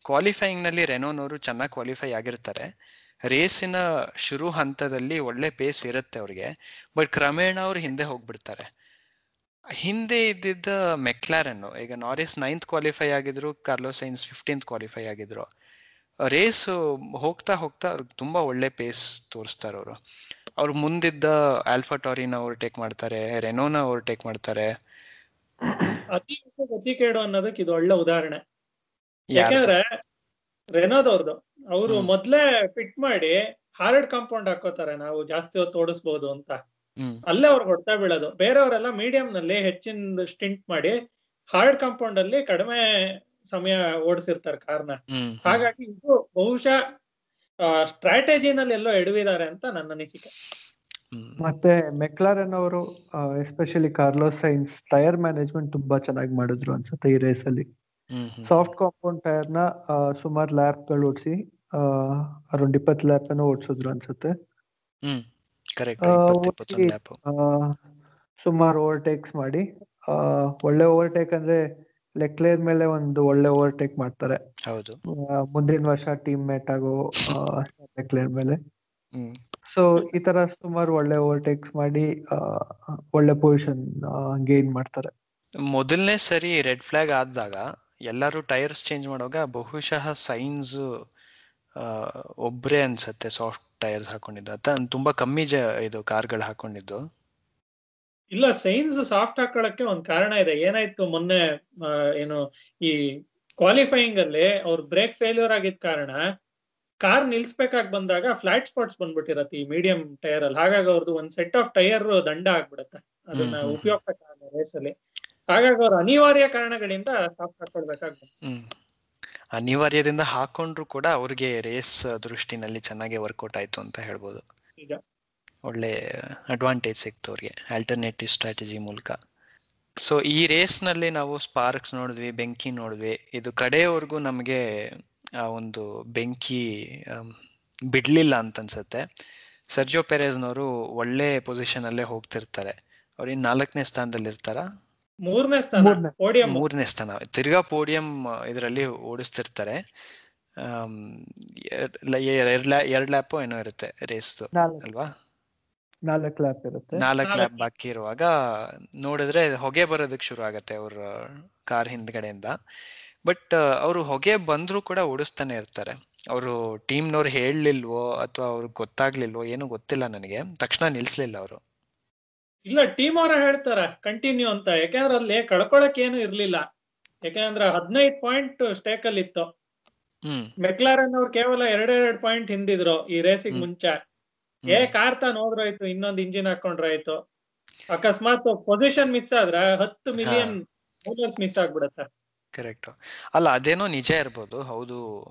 ಕ್ವಾಲಿಫೈಯಿಂಗ್ನಲ್ಲಿ ರೆನೋನವರು ಚೆನ್ನಾಗಿ ಕ್ವಾಲಿಫೈ ಆಗಿರ್ತಾರೆ. ರೇಸಿನ ಶುರು ಹಂತದಲ್ಲಿ ಒಳ್ಳೆ ಪೇಸ್ ಇರುತ್ತೆ ಅವ್ರಿಗೆ ಬಟ್ ಕ್ರಮೇಣ ಅವ್ರು ಹಿಂದೆ ಹೋಗ್ಬಿಡ್ತಾರೆ. ಹಿಂದೆ ಇದ್ದಿದ್ದ ಮೆಕ್ಲಾರನ್ ಈಗ ನಾರಿಸ್ ನೈನ್ತ್ ಕ್ವಾಲಿಫೈ ಆಗಿದ್ರು ಕಾರ್ಲೋ ಸೈನ್ಸ್ ಫಿಫ್ಟೀನ್ತ್ ಕ್ವಾಲಿಫೈ ಆಗಿದ್ರು. ರೇಸ್ ಹೋಗ್ತಾ ಹೋಗ್ತಾ ಅವ್ರಿಗೆ ತುಂಬಾ ಒಳ್ಳೆ ಪೇಸ್ ತೋರಿಸ್ತಾರೆ ಅವರು. ಅವ್ರು ಮುಂದಿದ್ದ ಆಲ್ಫಾ ಟಾರಿನ ಓವರ್ಟೇಕ್ ಮಾಡ್ತಾರೆ ರೆನೋನ ಓವರ್ಟೇಕ್ ಮಾಡ್ತಾರೆ. ಅತಿ ಗತಿ ಕೇಡು ಅನ್ನೋದಕ್ಕೆ ಇದು ಒಳ್ಳೆ ಉದಾಹರಣೆ? ಯಾಕಂದ್ರೆ ರೆನೋದವ್ರದ್ದು ಅವರು. ಮೊದ್ಲೇ ಫಿಟ್ ಮಾಡಿ ಹಾರ್ಡ್ ಕಾಂಪೌಂಡ್ ಹಾಕೋತಾರೆ ನಾವು ಜಾಸ್ತಿ ಹೊತ್ತು ಓಡಿಸಬಹುದು ಅಂತ. ಅಲ್ಲೇ ಅವ್ರಿಗೆ ಹೊಡ್ತಾ ಬೀಳೋದು. ಬೇರೆಯವರೆಲ್ಲ ಮೀಡಿಯಂ ನಲ್ಲಿ ಹೆಚ್ಚಿನ ಸ್ಟಿಂಟ್ ಮಾಡಿ ಹಾರ್ಡ್ ಕಾಂಪೌಂಡ್ ಅಲ್ಲಿ ಕಡಿಮೆ ಸಮಯ ಓಡಿಸಿರ್ತಾರೆ ಕಾರ್ನ. ಹಾಗಾಗಿ ಇದು ಬಹುಶಃ ಸ್ಟ್ರಾಟಜಿನಲ್ಲಿ ಎಲ್ಲೋ ಎಡವಿದ್ದಾರೆ ಅಂತ ನನ್ನ ಅನಿಸಿಕೆ. ಮತ್ತೆ ಮೆಕ್ಲಾರನ್ ಅವರು especially Carlos Sainz tyre management ತುಂಬಾ ಚೆನ್ನಾಗಿ ಮಾಡಿದ್ರು ಅನ್ಸುತ್ತೆ ಈ ರೇಸ್ ಅಲ್ಲಿ. ಸಾಫ್ಟ್ ಕಾಂಪೌಂಡ್ ಟೈರ್ನ ಸುಮಾರು ಲ್ಯಾಪ್ಗಳು ಓಡಿಸಿ ಅರೌಂಡ್ ಇಪ್ಪತ್ತು ಲ್ಯಾಪ್ ಅನ್ನು ಓಡಿಸಿದ್ರು ಅನ್ಸುತ್ತೆ. ಸುಮಾರು ಓವರ್ಟೇಕ್ಸ್ ಮಾಡಿ ಆ, ಒಳ್ಳೆ ಓವರ್ಟೇಕ್ ಅಂದ್ರೆ ಲೆಕ್ಲೇರ್ ಮೇಲೆ ಒಂದು ಒಳ್ಳೆ ಓವರ್ಟೇಕ್ ಮಾಡ್ತಾರೆ. ಹೌದು. ಮುಂದಿನ ವರ್ಷ ಟೀಮ್ ಮೇಟ್ ಆಗೋ ಲೆಕ್ಲೇರ್ ಮೇಲೆ. ಸೊ ಈ ತರ ಸುಮಾರು ಒಳ್ಳೆ ಓವರ್ಟೇಕ್ಸ್ ಮಾಡಿ ಒಳ್ಳೆ ಪೊಸಿಷನ್ ಗೇನ್ ಮಾಡ್ತಾರೆ. ಮೊದಲನೇ ಸರಿ ರೆಡ್ ಫ್ಲಾಗ್ ಆದಾಗ ಎಲ್ಲರೂ ಟೈರ್ಸ್ ಚೇಂಜ್ ಮಾಡುವಾಗ ಬಹುಶಃ ಸೈನ್ಸ್ ಒಬ್ರೇ ಅನ್ಸತ್ತೆ ಸಾಫ್ಟ್ ಟೈರ್ಸ್ ಹಾಕೊಂಡಿದ್ದು. ಅಥವಾ ತುಂಬಾ ಕಮ್ಮಿ ಜ ಇದು ಕಾರ್ಗಳು ಹಾಕೊಂಡಿದ್ದು. ಇಲ್ಲ ಸೈನ್ಸ್ ಸಾಫ್ಟ್ ಹಾಕೊಳಕ್ಕೆ ಒಂದ್ ಕಾರಣ ಇದೆ. ಏನಾಯ್ತು ಮೊನ್ನೆ ಏನು ಈ ಕ್ವಾಲಿಫೈಯಿಂಗ್ ಅಲ್ಲಿ ಅವ್ರ ಬ್ರೇಕ್ ಫೇಲ್ಯೂರ್ ಆಗಿದ ಕಾರಣ ಕಾರ್ ನಿಲ್ಸ್ಬೇಕಾಗಿ ಬಂದಾಗ ಫ್ಲಾಟ್ ಸ್ಪಾಟ್ಸ್ ಬಂದ್ಬಿಟ್ಟಿರತ್ತೆ ಈ ಮೀಡಿಯಂ ಟೈರ್ ಅಲ್ಲಿ. ಹಾಗಾಗಿ ಅವ್ರದ್ದು ಒಂದ್ ಸೆಟ್ ಆಫ್ ಟೈರ್ ದಂಡ ಆಗ್ಬಿಡತ್ತೆ. ಅದನ್ನ ಉಪಯೋಗ ರೇಸ್ ಅಲ್ಲಿ. ಹಾಗಾಗಿ ಅವ್ರ ಅನಿವಾರ್ಯ ಕಾರಣಗಳಿಂದ ಸಾಫ್ಟ್ ಹಾಕೊಳ್ಬೇಕಾಗ್ತದೆ ಅನಿವಾರ್ಯದಿಂದ ಹಾಕೊಂಡ್ರು ಕೂಡ ಅವ್ರಿಗೆ ರೇಸ್ ದೃಷ್ಟಿನಲ್ಲಿ ಚೆನ್ನಾಗಿ ವರ್ಕೌಟ್ ಆಯ್ತು ಅಂತ ಹೇಳ್ಬೋದು. ಒಳ್ಳೆ ಅಡ್ವಾಂಟೇಜ್ ಸಿಕ್ತು ಅವ್ರಿಗೆ ಆಲ್ಟರ್ನೇಟಿವ್ ಸ್ಟ್ರಾಟಜಿ ಮೂಲಕ. ಸೊ ಈ ರೇಸ್ನಲ್ಲಿ ನಾವು ಸ್ಪಾರ್ಕ್ಸ್ ನೋಡಿದ್ವಿ ಬೆಂಕಿ ನೋಡಿದ್ವಿ. ಇದು ಕಡೆಯವರೆಗೂ ನಮಗೆ ಆ ಒಂದು ಬೆಂಕಿ ಬಿಡಲಿಲ್ಲ ಬಿಡ್ಲಿಲ್ಲ ಅಂತ ಅನ್ಸುತ್ತೆ. ಸರ್ಜೋ ಪೆರೇಸ್ನವರು ಒಳ್ಳೆ ಪೊಸಿಷನ್ ಅಲ್ಲೇ ಹೋಗ್ತಿರ್ತಾರೆ. ಅವ್ರು ಇನ್ ನಾಲ್ಕನೇ ಸ್ಥಾನದಲ್ಲಿ ಇರ್ತಾರ? ಮೂರನೇ ಸ್ಥಾನ ಮೂರ್ನೇ. ಪೋಡಿಯಂ ಮೂರನೇ ಸ್ಥಾನ. ತಿರ್ಗಾ ಪೋಡಿಯಂ ಇದರಲ್ಲಿ ಓಡಿಸ್ತಿರ್ತಾರೆ. ಎರಡು ಎರ್- ಲ- ಎರಡ್ ಲ್ಯಾ- ಏನೋ ಇರುತ್ತೆ ರೇಸ್ ಅಲ್ವಾ? ನಾಲ್ಕು ಲ್ಯಾಪ್ ಇರುತ್ತೆ. ನಾಲ್ಕು ಲ್ಯಾಪ್ ಬಾಕಿ ಇರುವಾಗ ನೋಡಿದ್ರೆ ಹೊಗೆ ಬರೋದಕ್ಕೆ ಶುರು ಆಗತ್ತೆ ಅವ್ರ ಕಾರ್ ಹಿಂದ್ಗಡೆಯಿಂದ. ಬಟ್ ಅವರು ಹೊಗೆ ಬಂದ್ರು ಕೂಡ ಓಡಿಸ್ತಾನೆ ಇರ್ತಾರೆ. ಅವರು ಟೀಮ್ನವ್ರು ಹೇಳಲಿಲ್ವೋ ಅಥವಾ ಅವ್ರಿಗೆ ಗೊತ್ತಾಗ್ಲಿಲ್ವೋ ಏನು ಗೊತ್ತಿಲ್ಲ ನನಗೆ. ತಕ್ಷಣ ನಿಲ್ಸ್ಲಿಲ್ಲ ಅವರು. ಇಲ್ಲ ಟೀಮ್ ಅವರ ಹೇಳ್ತಾರೆ ಕಂಟಿನ್ಯೂ ಅಂತ. ಯಾಕಂದ್ರೆ ಅಲ್ಲಿ ಕಳ್ಕೊಳಕ್ ಏನು ಇರ್ಲಿಲ್ಲ. ಯಾಕಂದ್ರೆ ಹದಿನೈದು ಪಾಯಿಂಟ್ ಸ್ಟೇಕ್ ಅಲ್ಲಿ ಇತ್ತು. ಮೆಕ್ಲಾರನ್ ಅವ್ರು ಕೇವಲ ಎರಡೆರಡು ಪಾಯಿಂಟ್ ಹಿಂದಿದ್ರು ಈ ರೇಸಿಗೆ ಮುಂಚೆ. ಏ. ಕಾರ್ ತಾನ್ ಹೋದ್ರಾಯ್ತು ಇನ್ನೊಂದ್ ಇಂಜಿನ್ ಹಾಕೊಂಡ್ರಾಯ್ತು. ಅಕಸ್ಮಾತ್ ಪೊಸಿಷನ್ ಮಿಸ್ ಆದ್ರೆ ಹತ್ತು ಮಿಲಿಯನ್ ಡಾಲರ್ಸ್ ಮಿಸ್ ಆಗ್ಬಿಡತ್ತೆ. ಕರೆಕ್ಟ್ ಅಲ್ಲ ಅದೇನೋ ನಿಜ ಇರ್ಬೋದು. ಹೌದು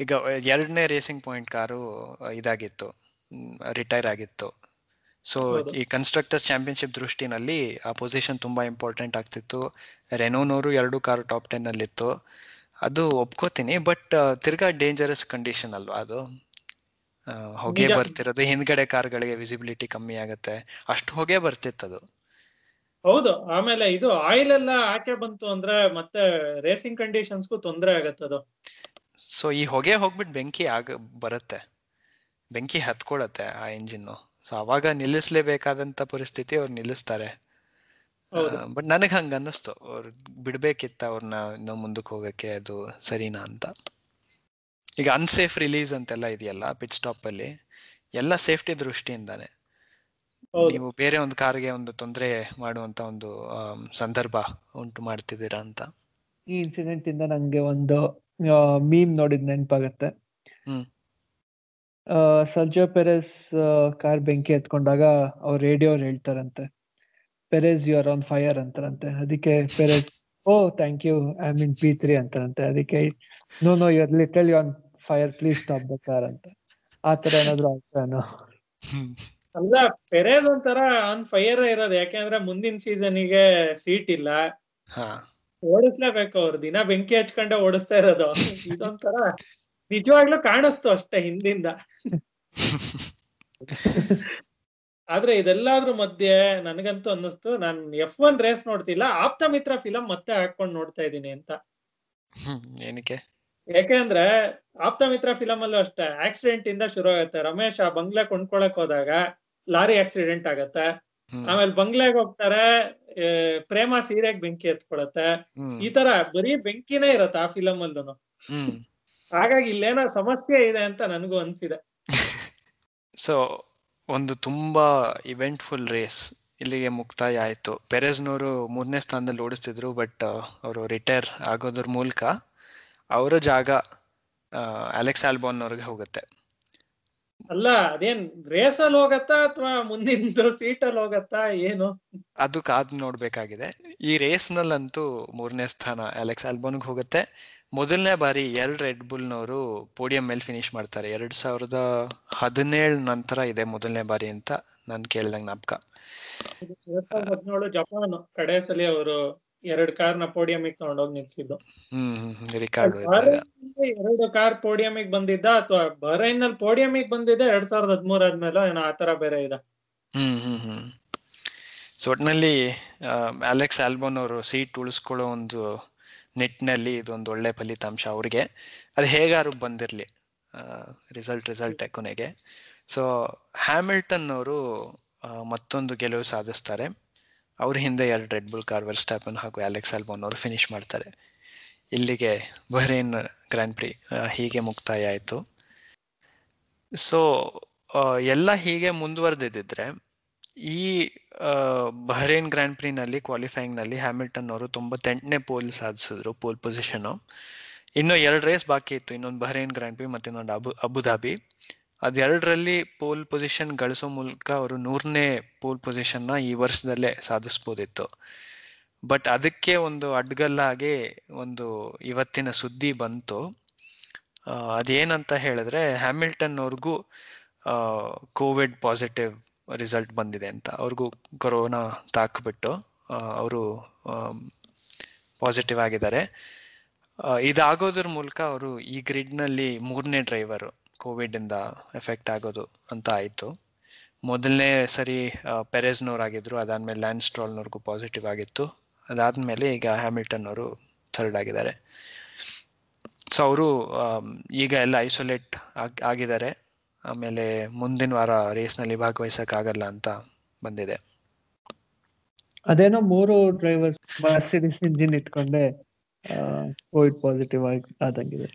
ಈಗ- ಎರಡನೇ ರೇಸಿಂಗ್ ಪಾಯಿಂಟ್ ಕಾರು ಇದಾಗಿತ್ತು ರಿಟೈರ್ ಆಗಿತ್ತು. ಸೊ ಈ ಕನ್ಸ್ಟ್ರಕ್ಟರ್ ಚಾಂಪಿಯನ್ಶಿಪ್ ದೃಷ್ಟಿನಲ್ಲಿ ಆ ಪೊಸಿಷನ್ ತುಂಬಾ ಇಂಪಾರ್ಟೆಂಟ್ ಆಗ್ತಿತ್ತು. ರೆನೋನವರು ಎರಡು ಕಾರು ಟಾಪ್ ಟೆನ್ ಅಲ್ಲಿತ್ತು ಅದು ಒಪ್ಕೋತೀನಿ ಬಟ್ ತಿರ್ಗಾ ಡೇಂಜರಸ್ ಕಂಡೀಷನ್ ಅಲ್ವಾ ಅದು? ಹೊಗೆ. ಬರ್ತಿರೋದು ಹಿಂದ್ಗಡೆ ಕಾರ್ಗಳಿಗೆ ವಿಸಿಬಿಲಿಟಿ ಕಮ್ಮಿ ಆಗತ್ತೆ. ಅಷ್ಟು ಹೊಗೆ ಬರ್ತಿತ್ತು ಅದು ಹೌದು ಆಮೇಲೆ ಇದು ಆಯಿಲ್ ಎಲ್ಲ ಆಚೆ ಬಂತು ಅಂದ್ರೆ ಮತ್ತೆ ರೇಸಿಂಗ್ ಕಂಡೀಷನ್ಸ್ಗೂ ತೊಂದ್ರೆ ಆಗತ್ತದು ಸೊ ಈ ಹೊಗೆ ಹೋಗ್ಬಿಟ್ಟು ಬೆಂಕಿ ಆಗ ಬರುತ್ತೆ. ಬೆಂಕಿ ಹತ್ಕೊಳತ್ತೆ ಆ ಇಂಜಿನ್ ಸೊ ಅವಾಗ ನಿಲ್ಲಿಸ್ಲೇಬೇಕಾದಂತ ಪರಿಸ್ಥಿತಿ ಅವ್ರು ನಿಲ್ಲಿಸ್ತಾರೆ. ಬಟ್ ನನಗೆ ಹಂಗ ಅನ್ನಿಸ್ತು. ಅವ್ರು ಬಿಡ್ಬೇಕಿತ್ತ ಅವ್ರನ್ನ ಇನ್ನೂ ಮುಂದಕ್ಕೆ ಹೋಗಕ್ಕೆ ಅದು ಸರಿನಾ ಅಂತ. ಈಗ ಅನ್ಸೇಫ್ ರಿಲೀಸ್ ಅಂತೆಲ್ಲ ಇದೆಯಲ್ಲ ಪಿಟ್ ಸ್ಟಾಪ್ ಅಲ್ಲಿ ಎಲ್ಲ ಸೇಫ್ಟಿ ದೃಷ್ಟಿಯಿಂದಾನೆ. ನೀವು ಬೇರೆ ಒಂದು ಕಾರ್ಗೆ ಒಂದು ತೊಂದರೆ ಮಾಡುವಂತ ಒಂದು ಸಂದರ್ಭ ಉಂಟು ಮಾಡ್ತಿದ್ದೀರಾ ಅಂತ? ಈ ಇನ್ಸಿಡೆಂಟ್ ಇಂದ ನಂಗೆ ಒಂದು ಮೀಮ್ ನೋಡಿದ್ ನೆನಪಾಗತ್ತೆ. ಸರ್ಜೋ ಪೆರೆಸ್ ಕಾರ್ ಬೆಂಕಿ ಎತ್ಕೊಂಡಾಗ ಅವ್ರ ರೇಡಿಯೋ ಹೇಳ್ತಾರಂತೆ Perez you are on fire ಅಂತಾರಂತೆ. ಅದಕ್ಕೆ Perez oh thank you I mean P three ಅಂತಾರಂತೆ ಅದಕ್ಕೆ no no you little you on fire please stop the car ಅಂತ. ಆ ತರ ಏನಾದ್ರು ಆಗ್ತಾನು ಅಲ್ಲ ಪೆರೇಸ್ ಒಂಥರ ಆನ್ ಫೈರ್ ಇರೋದು. ಯಾಕೆಂದ್ರೆ ಮುಂದಿನ ಸೀಸನ್ಗೆ ಸೀಟ್ ಇಲ್ಲ. ಹಾ. ಓಡಿಸ್ಲೇಬೇಕು ಅವ್ರು. ದಿನ ಬೆಂಕಿ ಹಚ್ಕೊಂಡೆ ಓಡಿಸ್ತಾ ಇರೋದು. ಇದೊಂಥರ ನಿಜವಾಗ್ಲೂ ಕಾಣಿಸ್ತು ಅಷ್ಟೇ ಹಿಂದಿಂದ. ಆದ್ರೆ ಇದೆಲ್ಲಾದ್ರೂ ಮಧ್ಯೆ ನನಗಂತೂ ಅನ್ನಿಸ್ತು ನಾನ್ ಎಫ್ ಒನ್ ರೇಸ್ ನೋಡ್ತಿಲ್ಲ ಆಪ್ತ ಮಿತ್ರ ಫಿಲಂ ಮತ್ತೆ ಹಾಕೊಂಡು ನೋಡ್ತಾ ಇದೀನಿ ಅಂತ. ಏನಕ್ಕೆ? ಯಾಕೆಂದ್ರೆ ಆಪ್ತ ಮಿತ್ರ ಫಿಲಂ ಅಲ್ಲೂ ಅಷ್ಟೇ ಆಕ್ಸಿಡೆಂಟ್ ಇಂದ ಶುರು ಆಗುತ್ತೆ ರಮೇಶ್ ಆ ಬಂಗ್ಲೆ ಕೊಂಡ್ಕೊಳಕ್ ಹೋದಾಗ ಲಾರಿ ಆಕ್ಸಿಡೆಂಟ್ ಆಗತ್ತೆ. ಆಮೇಲೆ ಬಂಗ್ಲೆಗ್ ಹೋಗ್ತಾರೆ ಪ್ರೇಮ ಸೀರೆಗ್ ಬೆಂಕಿ ಎತ್ಕೊಳತ್ತೆ. ಈ ತರ ಬರೀ ಬೆಂಕಿನೇ ಇರತ್ತೆ ಆ ಫಿಲಂ ಅಲ್ಲೂ ಹಾಗಾಗಿ ಇಲ್ಲೇನೋ ಸಮಸ್ಯೆ ಇದೆ ಅಂತ ನನಗೂ ಅನ್ಸಿದೆ. ಸೊ ಒಂದು ತುಂಬಾ ಇವೆಂಟ್ಫುಲ್ ರೇಸ್ ಇಲ್ಲಿಗೆ ಮುಕ್ತಾಯ ಆಯ್ತು. ಪೆರೆಸ್ನವರು ಮೂರನೇ ಸ್ಥಾನದಲ್ಲಿ ಓಡಿಸ್ತಿದ್ರು ಬಟ್ ಅವರು ರಿಟೈರ್ ಆಗೋದ್ರ ಮೂಲಕ ಅವರ ಜಾಗ ಅಲೆಕ್ಸ್ ಆಲ್ಬೋನ್ ಅವ್ರಿಗೆ ಹೋಗುತ್ತೆ. ಅಲ್ಲ ಅದೇನ್ ರೇಸ್ ಅಲ್ಲಿ ಹೋಗತ್ತಾ ಅಥವಾ ಮುಂದಿನ ಸೀಟ್ ಅಲ್ಲಿ ಹೋಗತ್ತಾ ಏನು? ಅದು ಕಾದ್ ನೋಡ್ಬೇಕಾಗಿದೆ. ಈ ರೇಸ್ ನಲ್ಲಂತೂ ಮೂರನೇ ಸ್ಥಾನ ಅಲೆಕ್ಸ್ ಆಲ್ಬೋನ್ಗೆ ಹೋಗುತ್ತೆ. ಮೊದಲನೇ ಬಾರಿ ಎರಡು ರೆಡ್ ಬುಲ್ನವರು ಪೋಡಿಯಂ ಮೇಲೆ ಫಿನಿಶ್ ಮಾಡ್ತಾರೆ. ಎರಡ್ ಸಾವಿರದ ಹದಿನೇಳು ನಂತರ ಇದೆ ಮೊದಲನೇ ಬಾರಿ ಅಂತ ನಾನು ಕೇಳ್ದಂಗೆ ಜ್ಞಾಪಕ ಹದಿನೇಳು ಜಪಾನ್ ಕಡೆ ಸಲ ಅವರು ಎರಡ್ ಕಾರ್ನ ಪೋಡಿಯಂಗೆ ತಗೊಂಡೋಗಿ ನಿಲ್ಸಿದ್ದು. ಎರಡು ಕಾರ್ ಪೋಡಿಯಂಗೆ ಬಂದಿದ್ದ ಅಥವಾ ಬಹರೈನ್ನಲ್ಲಿ ಪೋಡಿಯಂಗೆ ಬಂದಿದ್ದ ಎರಡ್ ಸಾವಿರದ ಹದಿಮೂರ್ ಆದ್ಮೇಲೆ ಏನೋ ಆತರ ಬೇರೆ ಇದೆ. ಹ್ಮ್ ಹ್ಮ್ ಹ್ಮ್. ಸೊ ಒಟ್ನಲ್ಲಿ ಅಲೆಕ್ಸ್ ಆಲ್ಬೋನ್ ಅವರು ಸೀಟ್ ಉಳಿಸ್ಕೊಳ್ಳೋ ಒಂದು ನಿಟ್ಟಿನಲ್ಲಿ ಇದೊಂದು ಒಳ್ಳೆ ಫಲಿತಾಂಶ ಅವ್ರಿಗೆ. ಅದು ಹೇಗಾರು ಬಂದಿರಲಿ ರಿಸಲ್ಟ್ ರಿಸಲ್ಟ್ ಕೊನೆಗೆ. ಸೊ ಹ್ಯಾಮಿಲ್ಟನ್ ಅವರು ಮತ್ತೊಂದು ಗೆಲುವು ಸಾಧಿಸ್ತಾರೆ. ಅವ್ರ ಹಿಂದೆ ಎರಡು ರೆಡ್ ಬುಲ್ ಕಾರ್ ಸ್ಟಾಪನ್ ಹಾಗೂ ಅಲೆಕ್ಸ್ ಆಲ್ಬೋನ್ ಅವರು ಫಿನಿಶ್ ಮಾಡ್ತಾರೆ. ಇಲ್ಲಿಗೆ ಬಹ್ರೇನ್ ಗ್ರ್ಯಾಂಡ್ ಪ್ರಿ ಹೀಗೆ ಮುಕ್ತಾಯ ಆಯಿತು. ಸೊ ಎಲ್ಲ ಹೀಗೆ ಮುಂದುವರೆದಿದ್ದರೆ ಈ ಬಹರೇನ್ ಗ್ರ್ಯಾಂಡ್ ಪ್ರಿನಲ್ಲಿ ಕ್ವಾಲಿಫೈಯಿಂಗ್ನಲ್ಲಿ ಹ್ಯಾಮಿಲ್ಟನ್ ಅವರು ತೊಂಬತ್ತೆಂಟನೇ ಪೋಲ್ ಸಾಧಿಸಿದ್ರು ಪೋಲ್ ಪೊಸಿಷನ್ ಇನ್ನು ಎರಡು ರೇಸ್ ಬಾಕಿ ಇತ್ತು, ಇನ್ನೊಂದು ಬಹರೇನ್ ಗ್ರ್ಯಾಂಡ್ ಪ್ರೀ ಮತ್ತೆ ಇನ್ನೊಂದು ಅಬು ಅಬುಧಾಬಿ ಅದೆರಡರಲ್ಲಿ ಪೋಲ್ ಪೊಸಿಷನ್ ಗಳಿಸೋ ಮೂಲಕ ಅವರು ನೂರನೇ ಪೋಲ್ ಪೊಸಿಷನ್ನ ಈ ವರ್ಷದಲ್ಲೇ ಸಾಧಿಸ್ಬೋದಿತ್ತು. ಬಟ್ ಅದಕ್ಕೆ ಒಂದು ಅಡ್ಗಲ್ಲಾಗಿ ಒಂದು ಇವತ್ತಿನ ಸುದ್ದಿ ಬಂತು. ಅದೇನಂತ ಹೇಳಿದ್ರೆ ಹ್ಯಾಮಿಲ್ಟನ್ ಅವ್ರಿಗೂ ಕೋವಿಡ್ ಪಾಸಿಟಿವ್ ರಿಸಲ್ಟ್ ಬಂದಿದೆ ಅಂತ. ಅವ್ರಿಗೂ ಕೊರೋನಾ ತಾಕ್ಬಿಟ್ಟು ಅವರು ಪಾಸಿಟಿವ್ ಆಗಿದ್ದಾರೆ. ಇದಾಗೋದ್ರ ಮೂಲಕ ಅವರು ಈ ಗ್ರಿಡ್ನಲ್ಲಿ ಮೂರನೇ ಡ್ರೈವರು ಕೋವಿಡಿಂದ ಎಫೆಕ್ಟ್ ಆಗೋದು ಅಂತ ಆಯಿತು. ಮೊದಲನೇ ಸರಿ ಪೆರೆಸ್ನವ್ರಾಗಿದ್ರು ಅದಾದಮೇಲೆ ಲ್ಯಾಂಡ್ ಸ್ಟ್ರಾಲ್ನವ್ರಿಗೂ ಪಾಸಿಟಿವ್ ಆಗಿತ್ತು. ಅದಾದಮೇಲೆ ಈಗ ಹ್ಯಾಮಿಲ್ಟನ್ ಅವರು ಥರ್ಡ್ ಆಗಿದ್ದಾರೆ. ಸೊ ಅವರು ಈಗ ಎಲ್ಲ ಐಸೋಲೇಟ್ ಆಗಿದ್ದಾರೆ. ಆಮೇಲೆ ಮುಂದಿನ ವಾರ ರೇಸ್ನಲ್ಲಿ ಭಾಗವಹಿಸಕ್ಕಾಗಲ್ಲ ಅಂತ ಬಂದಿದೆ. ಅದೇನೋ ಮೂರು ಡ್ರೈವರ್ಸ್ ಮರ್ಸಿಡಿಸ್ ಇಂಜಿನ್ ಇಟ್ಕೊಂಡೆ ಕೋವಿಡ್ ಪಾಸಿಟಿವ್ ಆಗಿ ಆದಂಗಿದೆ.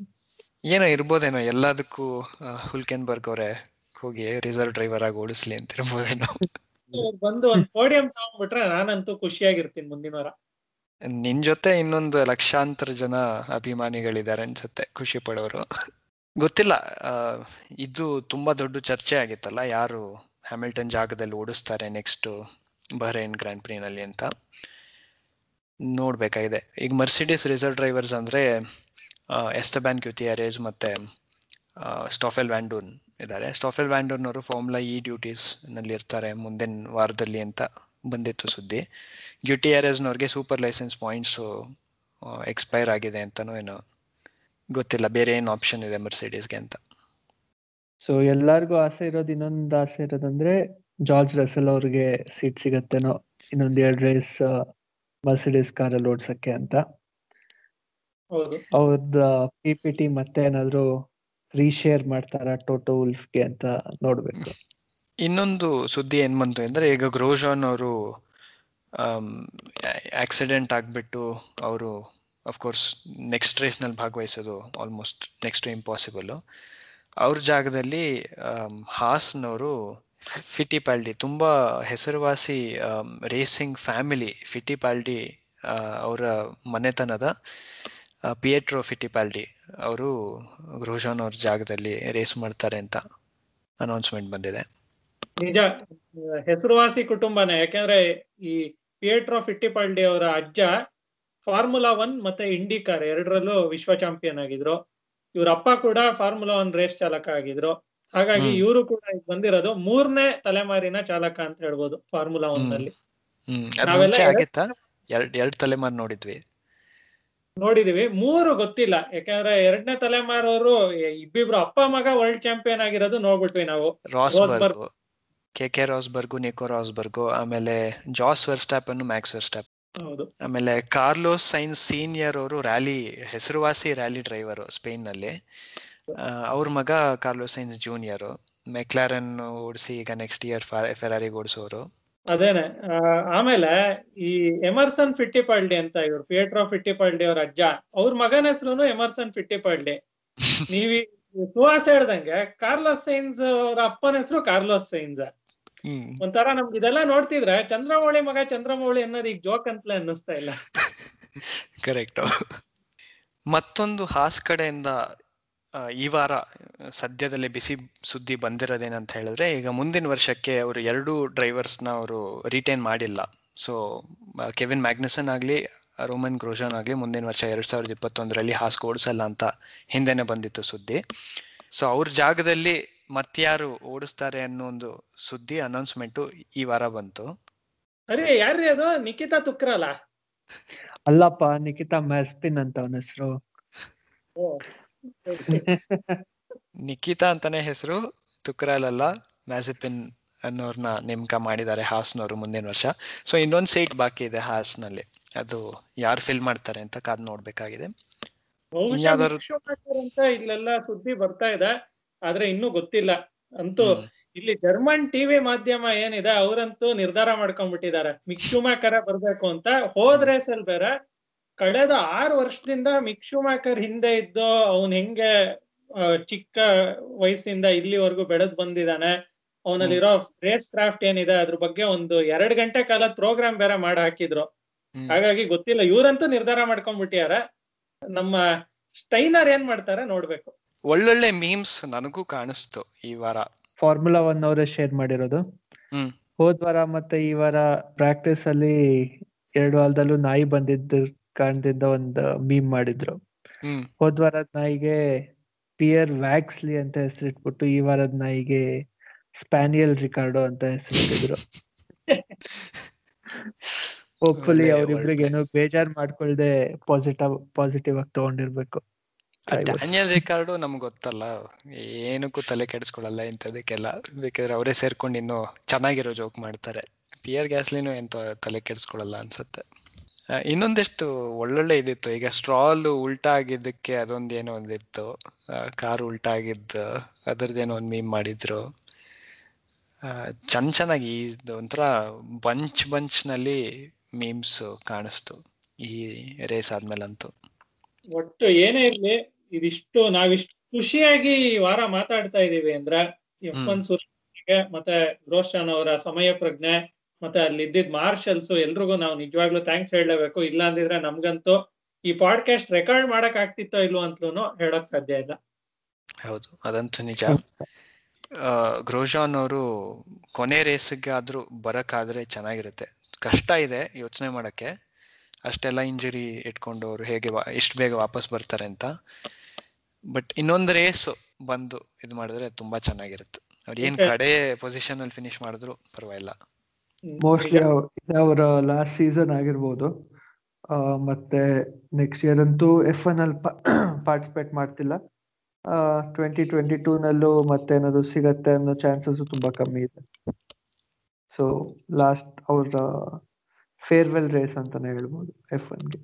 ಏನೋ ಇರ್ಬೋದೇನೋ ಎಲ್ಲದಕ್ಕೂ ಹುಲ್ಕೆನ್ಬರ್ಗ್ ಅವರೇ ಹೋಗಿ ರಿಸರ್ವ್ ಡ್ರೈವರ್ ಆಗಿ ಓಡಿಸ್ಲಿ ಅಂತ ಇರ್ಬೋದೇನೋ. ಬಂದು ಒಂದು ಪೋಡಿಯಂ ತಗೊಂಡ್ಬಿಟ್ರೆ ನಾನಂತೂ ಖುಷಿಯಾಗಿರ್ತೀನಿ ಮುಂದಿನ ವಾರ. ನಿನ್ ಜೊತೆ ಇನ್ನೊಂದು ಲಕ್ಷಾಂತರ ಜನ ಅಭಿಮಾನಿಗಳಿದ್ದಾರೆ ಅನ್ಸುತ್ತೆ ಖುಷಿ ಪಡೋರು. ಗೊತ್ತಿಲ್ಲ. ಇದು ತುಂಬಾ ದೊಡ್ಡ ಚರ್ಚೆ ಆಗಿತ್ತಲ್ಲ, ಯಾರು ಹ್ಯಾಮಿಲ್ಟನ್ ಜಾಗದಲ್ಲಿ ಓಡಿಸ್ತಾರೆ ನೆಕ್ಸ್ಟ್ ಬಹ್ರೈನ್ ಗ್ರ್ಯಾಂಡ್ ಪ್ರೀನಲ್ಲಿ ಅಂತ. ನೋಡ್ಬೇಕಾಗಿದೆ. ಈಗ ಮರ್ಸಿಡಿಸ್ ರಿಸರ್ವ್ ಡ್ರೈವರ್ಸ್ ಅಂದ್ರೆ ಎಸ್ಟಬ್ಯಾನ್ ಕ್ಯೂತಿಯರೇಜ್ ಮತ್ತೆ ಸ್ಟಾಫೆಲ್ ವ್ಯಾಂಡೂನ್ ಇದ್ದಾರೆ. ಸ್ಟಾಫೆಲ್ ವ್ಯಾಂಡೂನ್ ಅವರು ಫಾರ್ಮುಲಾ ಇ ಡ್ಯೂಟೀಸ್ನಲ್ಲಿ ಇರ್ತಾರೆ ಮುಂದಿನ ವಾರದಲ್ಲಿ ಅಂತ ಬಂದಿತ್ತು ಸುದ್ದಿ. ಗ್ಯೂಟಿಯಾರೇಸ್ನವ್ರಿಗೆ ಸೂಪರ್ ಲೈಸೆನ್ಸ್ ಪಾಯಿಂಟ್ಸ್ ಎಕ್ಸ್ಪೈರ್ ಆಗಿದೆ ಅಂತನೋ ಏನೋ ಗೊತ್ತಿಲ್ಲ. ಬೇರೆ ಏನು ಆಪ್ಷನ್ ಇದೆ ಮರ್ಸಿಡೀಸ್ಗೆ ಅಂತ. ಸೊ ಎಲ್ಲಾರ್ಗೂ ಆಸೆ ಇರೋದು ಇನ್ನೊಂದು ಆಸೆ ಇರೋದಂದ್ರೆ ಜಾರ್ಜ್ ರಸೆಲ್ ಅವ್ರಿಗೆ ಸೀಟ್ ಸಿಗತ್ತೇನೋ ಇನ್ನೊಂದ್ ಎರಡು ರೇಸ್ ಮರ್ಸಿಡೀಸ್ ಕಾರಲ್ಲಿ ಓಡ್ಸಕ್ಕೆ ಅಂತ. ಹೌದು. ಅವ್ರದ್ದು ಪಿ ಪಿ ಟಿ ಮತ್ತೆ ಏನಾದ್ರು ರೀಶೇರ್ ಮಾಡ್ತಾರ ಟೋಟೋ ಉಲ್ಫ್ಗೆ ಅಂತ ನೋಡ್ಬೇಕು. ಇನ್ನೊಂದು ಸುದ್ದಿ ಏನ್ ಬಂತು ಅಂದ್ರೆ ಈಗ ಗ್ರೋಜಾನ್ ಅವರು ಆಕ್ಸಿಡೆಂಟ್ ಆಗ್ಬಿಟ್ಟು ಅವರು ಅಫ್ಕೋರ್ಸ್ ನೆಕ್ಸ್ಟ್ ರೇಸ್ನಲ್ಲಿ ಭಾಗವಹಿಸೋದು ಆಲ್ಮೋಸ್ಟ್ ನೆಕ್ಸ್ಟ್ ಇಂಪಾಸಿಬಲ್ ಅವ್ರ ಜಾಗದಲ್ಲಿ ಆಮ್, ಹಾಸ್ನವರು ಫಿಟಿಪಾಲ್ಡಿ ತುಂಬಾ ಹೆಸರುವಾಸಿ ರೇಸಿಂಗ್ ಫ್ಯಾಮಿಲಿ ಫಿಟಿಪಾಲ್ಡಿ ಅವರ ಮನೆತನದ ಪಿಯೇಟ್ರೋ ಫಿಟಿಪಾಲ್ಡಿ ಅವರು ಗ್ರೋಜಾನ್ ಅವ್ರ ಜಾಗದಲ್ಲಿ ರೇಸ್ ಮಾಡ್ತಾರೆ ಅಂತ ಅನೌನ್ಸ್ಮೆಂಟ್ ಬಂದಿದೆ. ನಿಜ ಹೆಸರುವಾಸಿ ಕುಟುಂಬನೇ. ಯಾಕೆಂದ್ರೆ ಈ ಪಿಯೇಟ್ರೋ ಫಿಟ್ಟಿಪಾಲ್ಡಿ ಅವರ ಅಜ್ಜ ಫಾರ್ಮುಲಾ ಒನ್ ಮತ್ತೆ ಇಂಡಿಕಾರ್ ಎರಡರಲ್ಲೂ ವಿಶ್ವ ಚಾಂಪಿಯನ್ ಆಗಿದ್ರು. ಇವ್ರ ಅಪ್ಪ ಕೂಡ ಫಾರ್ಮುಲಾ ಒನ್ ರೇಸ್ ಚಾಲಕ ಆಗಿದ್ರು. ಹಾಗಾಗಿ. ಇವರು ಕೂಡ ಬಂದಿರೋದು ಮೂರನೇ ತಲೆಮಾರಿನ ಚಾಲಕ ಅಂತ ಹೇಳ್ಬೋದು ಫಾರ್ಮುಲಾ ಒನ್ನಲ್ಲಿ. ಎರಡ್- ತಲೆಮಾರು ನೋಡಿದ್ವಿ. ನೋಡಿದೀವಿ. ಮೂರು ಗೊತ್ತಿಲ್ಲ. ಯಾಕಂದ್ರೆ ಎರಡನೇ ತಲೆಮಾರವರು ಇಬ್ಬಿಬ್ರು ಅಪ್ಪ ಮಗ ವರ್ಲ್ಡ್ ಚಾಂಪಿಯನ್ ಆಗಿರೋದು ನೋಡ್ಬಿಟ್ವಿ ನಾವು. ಕೆ ಕೆ ರಾಸ್ಬರ್ಗು ನಿಕೋ ರಾಸ್ಬರ್ಗು ಆಮೇಲೆ ಜಾಸ್ ಅನ್ನು ಮ್ಯಾಕ್ಸ್ ವರ್ಸ್ಟಾಪ್ ಆಮೇಲೆ ಕಾರ್ಲೋಸ್ ಸೈನ್ಸ್ ಸೀನಿಯರ್ ಅವರು ರ್ಯಾಲಿ ಹೆಸರುವಾಸಿ ರ್ಯಾಲಿ ಡ್ರೈವರ್ ಸ್ಪೇನ್ನಲ್ಲಿ ಅವ್ರ ಮಗ ಕಾರ್ಲೋಸ್ ಸೈನ್ಸ್ ಜೂನಿಯರ್. ಮೆಕ್ಲಾರನ್ ಓಡಿಸಿ ಈಗ ನೆಕ್ಸ್ಟ್ ಇಯರ್ ಫೆರಾರಿ ಓಡಿಸೋರು. ಅದೇನೆ. ಆಮೇಲೆ ಈ ಎಮರ್ಸನ್ ಫಿಟ್ಟಿಪಾಲ್ಡಿ ಅಂತ ಇವ್ರು ಪಿಯೇಟ್ರೋ ಫಿಟ್ಟಿಪಾಲ್ಡಿ ಅವ್ರ ಅಜ್ಜ ಅವ್ರ ಮಗನ ಹೆಸರು ಎಮರ್ಸನ್ ಫಿಟ್ಟಿಪಾಲ್ಡಿ ನೀವಿ ಸುಹಾಸ ಹೇಳ್ದಂಗೆ ಕಾರ್ಲೋಸ್ ಸೈನ್ಸ್ ಅವ್ರ ಅಪ್ಪನ ಹೆಸರು ಕಾರ್ಲೋಸ್ ಸೈನ್ಸ್. ಒಂಥರ ನಮ್ಗೆ ಇದೆಲ್ಲ ನೋಡ್ತಿದ್ರೆ ಚಂದ್ರಮೌಳಿ ಮಗ ಚಂದ್ರಮೌಳಿ ಅನ್ನೋದು ಈಗ ಜೋಕ್ ಅಂತಲೇ ಅನ್ನಿಸ್ತಾ ಇಲ್ಲ. ಕರೆಕ್ಟ್ ಮತ್ತೊಂದು ಹಾಸ್ ಕಡೆಯಿಂದ ಈ ವಾರ ಸದ್ಯದಲ್ಲಿ ಬಿಸಿ ಸುದ್ದಿ ಬಂದಿರೋದೇನಂತ ಹೇಳಿದ್ರೆ ಈಗ ಮುಂದಿನ ವರ್ಷಕ್ಕೆ ಅವರು ಎರಡು ಡ್ರೈವರ್ಸ್ನ ಅವರು ರಿಟೈನ್ ಮಾಡಿಲ್ಲ. ಸೊ ಕೆವಿನ್ ಮ್ಯಾಗ್ನಸನ್ ಆಗಲಿ ರೋಮನ್ ಗ್ರೋಜನ್ ಆಗಲಿ ಮುಂದಿನ ವರ್ಷ ಎರಡ್ ಸಾವಿರದ ಇಪ್ಪತ್ತೊಂದರಲ್ಲಿ ಹಾಸ್ ಓಡಿಸಲ್ಲ ಅಂತ ಹಿಂದೆನೆ ಬಂದಿತ್ತು ಸುದ್ದಿ. ಸೊ ಅವ್ರ ಜಾಗದಲ್ಲಿ ಮತ್ಯಾರು ಓಡಿಸ್ತಾರೆ ಅನ್ನೋ ಒಂದು ಸುದ್ದಿ ಅನೌನ್ಸ್ಮೆಂಟ್ ಈ ವಾರ ಬಂತು. ಅರೆ ಯಾರ್ರಿ ಅದು? ನಿಖಿತಾ ತುಕ್ರಲ್ಲ ಅಲ್ಲಪ್ಪ ನಿಖಿತಾ ಮ್ಯಾಸ್ಪಿನ್ ಅಂತ ಅವನ ಹೆಸರು. ನಿಖಿತಾ ಅಂತಾನೆ ಹೆಸರು ತುಕ್ರಾಲ್ ಅಲ್ಲ ಮ್ಯಾಸಿಪಿನ್ ಅನ್ನೋರ್ನ ನೇಮಕ ಮಾಡಿದ್ದಾರೆ ಹಾಸ್ನವರು ಮುಂದಿನ ವರ್ಷ. ಸೊ ಇನ್ನೊಂದು ಸೀಟ್ ಬಾಕಿ ಇದೆ ಹಾಸ್ನಲ್ಲಿ. ಅದು ಯಾರು ಫಿಲ್ ಮಾಡ್ತಾರೆ ಅಂತ ಕಾದ್ ನೋಡ್ಬೇಕಾಗಿದೆ. ಇಲ್ಲೆಲ್ಲ ಸುದ್ದಿ ಬರ್ತಾ ಇದೆ. ಆದ್ರೆ ಇನ್ನೂ ಗೊತ್ತಿಲ್ಲ. ಅಂತೂ ಇಲ್ಲಿ ಜರ್ಮನ್ ಟಿವಿ ಮಾಧ್ಯಮ ಏನಿದೆ ಅವರಂತೂ ನಿರ್ಧಾರ ಮಾಡ್ಕೊಂಡ್ಬಿಟ್ಟಿದ್ದಾರೆ. ಮಿಕ್ಷುಮಾಕರ ಬರ್ಬೇಕು ಅಂತ. ಹೋದ್ರೆ ಸಲ್ ಬೇರೆ ಕಳೆದ ಆರು ವರ್ಷದಿಂದ ಮಿಕ್ಷುಮಾಕರ್ ಹಿಂದೆ ಇದ್ದು ಅವನ್ ಹೆಂಗೆ ಚಿಕ್ಕ ವಯಸ್ಸಿಂದ ಇಲ್ಲಿವರೆಗೂ ಬೆಳೆದ್ ಬಂದಿದ್ದಾನೆ. ಅವನಲ್ಲಿರೋ ರೇಸ್ ಕ್ರಾಫ್ಟ್ ಏನಿದೆ ಅದ್ರ ಬಗ್ಗೆ ಒಂದು ಎರಡ್ ಗಂಟೆ ಕಾಲ ಪ್ರೋಗ್ರಾಮ್ ಬೇರೆ ಮಾಡಿ ಹಾಕಿದ್ರು. ಹಾಗಾಗಿ ಗೊತ್ತಿಲ್ಲ ಇವರಂತೂ ನಿರ್ಧಾರ ಮಾಡ್ಕೊಂಡ್ಬಿಟ್ಟಿಯಾರ ನಮ್ಮ ಸ್ಟೈನರ್ ಏನ್ ಮಾಡ್ತಾರೆ ನೋಡ್ಬೇಕು. ಒಳ್ಳೊಳ್ಳೆ ಮೀಮ್ಸ್ ನನಗೂ ಕಾಣಿಸ್ತು ಈ ವಾರ. ಫಾರ್ಮುಲಾ ಒನ್ ಅವರೇ ಶೇರ್ ಮಾಡಿರೋದು. ಹೋದ್ ವಾರ ಮತ್ತೆ ಈ ವಾರ ಪ್ರಾಕ್ಟೀಸ್ ಅಲ್ಲಿ ಎರಡು ವಾರದಲ್ಲೂ ನಾಯಿ ಬಂದಿದ್ದ ಕಾಣ್ತಿದ್ದ ಒಂದು ಮೀಮ್ ಮಾಡಿದ್ರು. ಹೋದ್ ವಾರದ ನಾಯಿಗೆ ಪಿಯರ್ ವ್ಯಾಕ್ಸ್ಲಿ ಅಂತ ಹೆಸರಿಟ್ಬಿಟ್ಟು ಈ ವಾರದ ನಾಯಿಗೆ ಸ್ಪ್ಯಾನಿಯಲ್ ರಿಕಾರ್ಡೋ ಅಂತ ಹೆಸರಿಟ್ಟಿದ್ರು. ಹೋಪ್ಫುಲಿ ಒಳ್ಳೆ- ಅವ್ರಿಬ್ರಿಗೆ ಏನೋ ಬೇಜಾರ್ ಮಾಡ್ಕೊಳ್ದೆ ಪಾಸಿಟಿವ್ ಪಾಸಿಟಿವ್ ಆಗಿ ತಗೊಂಡಿರ್ಬೇಕು. ಡ್ಯಾನಿಯಲ್ ರಿಕಾರ್ಡು ನಮ್ಗೆ ಗೊತ್ತಲ್ಲ. ಏನಕ್ಕೂ ತಲೆ ಕೆಡಿಸ್ಕೊಳ್ಳಲ್ಲ ಇಂಥದಕ್ಕೆಲ್ಲ. ಬೇಕಾದ್ರೆ ಅವರೇ ಸೇರ್ಕೊಂಡು ಇನ್ನು ಚೆನ್ನಾಗಿರೋ ಜೋಕ್ ಮಾಡ್ತಾರೆ. ಪಿಯರ್ ಗ್ಯಾಸ್ಲಿನೂ ಎಂತ ತಲೆ ಕೆಡಿಸ್ಕೊಳ್ಳಲ್ಲ ಅನ್ಸುತ್ತೆ. ಇನ್ನೊಂದಿಷ್ಟು ಒಳ್ಳೊಳ್ಳೆ ಇದಿತ್ತು. ಈಗ ಸ್ಟ್ರಾಲ್ ಉಲ್ಟಾ ಆಗಿದ್ದಕ್ಕೆ ಅದೊಂದೇನೋ ಒಂದಿತ್ತು. ಕಾರ್ ಉಲ್ಟಾ ಆಗಿದ್ದು ಅದರದ್ದೇನೋ ಒಂದು ಮೀಮ್ ಮಾಡಿದ್ರು. ಆ, ಚೆನ್ನ ಚೆನ್ನಾಗಿ ಒಂಥರ ಬಂಚ್ ಬಂಚ್ನಲ್ಲಿ ಮೀಮ್ಸ್ ಕಾಣಿಸ್ತು. ಈ ರೇಸ್ ಆದ್ಮೇಲಂತೂ. ಒಟ್ಟು ಏನೇ ಇರ್ಲಿ ಇದಿಷ್ಟು ನಾವಿಷ್ಟು ಖುಷಿಯಾಗಿ ಈ ವಾರ ಮಾತಾಡ್ತಾ ಇದ್ದೀವಿ ಅಂದ್ರೆ ಎಫ್ ಒನ್ ಸುರೇಶ್ಗೆ ಮತ್ತೆ ರೋಷನ್ ಅವರ ಸಮಯ ಪ್ರಜ್ಞೆ ಮತ್ತೆ ಅಲ್ಲಿ ಇದ್ದಿದ್ ಮಾರ್ಷಲ್ಸ್ ಎಲ್ರಿಗೂ ನಾವು ನಿಜವಾಗ್ಲೂ ಥ್ಯಾಂಕ್ಸ್ ಹೇಳಲೇಬೇಕು. ಇಲ್ಲ ಅಂದಿದ್ರೆ ನಮ್ಗಂತೂ ಈ ಪಾಡ್ಕಾಸ್ಟ್ ರೆಕಾರ್ಡ್ ಮಾಡಕ್ ಆಗ್ತಿತ್ತೋ ಇಲ್ವೋ ಅಂತಲೂ ಹೇಳಕ್ ಸಾಧ್ಯ ಇಲ್ಲ. ಹೌದು ಅದಂತೂ ನಿಜ. ಗ್ರೋಜಾನ್ ಅವರು ಕೊನೆ ರೇಸ್ಗೆ ಆದ್ರೂ ಬರಕ್ಕಾದ್ರೆ ಚೆನ್ನಾಗಿರುತ್ತೆ. ಕಷ್ಟ ಇದೆ ಯೋಚನೆ ಮಾಡಕ್ಕೆ. ಅಷ್ಟೆಲ್ಲ ಇಂಜುರಿ ಇಟ್ಕೊಂಡು ಅವರು ಹೇಗೆ ಎಷ್ಟು ಬೇಗ ವಾಪಸ್ ಬರ್ತಾರೆ ಅಂತ. ಬಟ್ ಇನ್ನೊಂದು ರೇಸ್ ಬಂದು ಇದು ಮಾಡಿದ್ರೆ ತುಂಬಾ ಚೆನ್ನಾಗಿರುತ್ತೆ. ಅವ್ರು ಏನ್ ಕಡೆ ಪೊಸಿಷನ್ ಅಲ್ಲಿ ಫಿನಿಶ್ ಮಾಡಿದ್ರು ಪರವಾಗಿಲ್ಲ. ಮೋಸ್ಟ್ಲಿ ಇದು ಅವರ ಲಾಸ್ಟ್ ಸೀಸನ್ ಆಗಿರ್ಬೋದು. ಆ, ಮತ್ತೆ ನೆಕ್ಸ್ಟ್ ಇಯರ್ ಅಂತೂ ಎಫ್ ಎನ್ ಅಲ್ಲಿ ಪಾರ್ಟಿಸಿಪೇಟ್ ಮಾಡ್ತಿಲ್ಲ. ಟ್ವೆಂಟಿ ಟ್ವೆಂಟಿ ಟೂ ನಲ್ಲೂ ಮತ್ತೆ ಏನಾದ್ರು ಸಿಗತ್ತೆ ಅನ್ನೋ ಚಾನ್ಸಸ್ ತುಂಬಾ ಕಮ್ಮಿ ಇದೆ. ಸೊ ಲಾಸ್ಟ್ ಅವ್ರ ಫೇರ್ವೆಲ್ ರೇಸ್ ಅಂತಾನೆ ಹೇಳ್ಬೋದು ಎಫ್ ಒನ್ಗೆ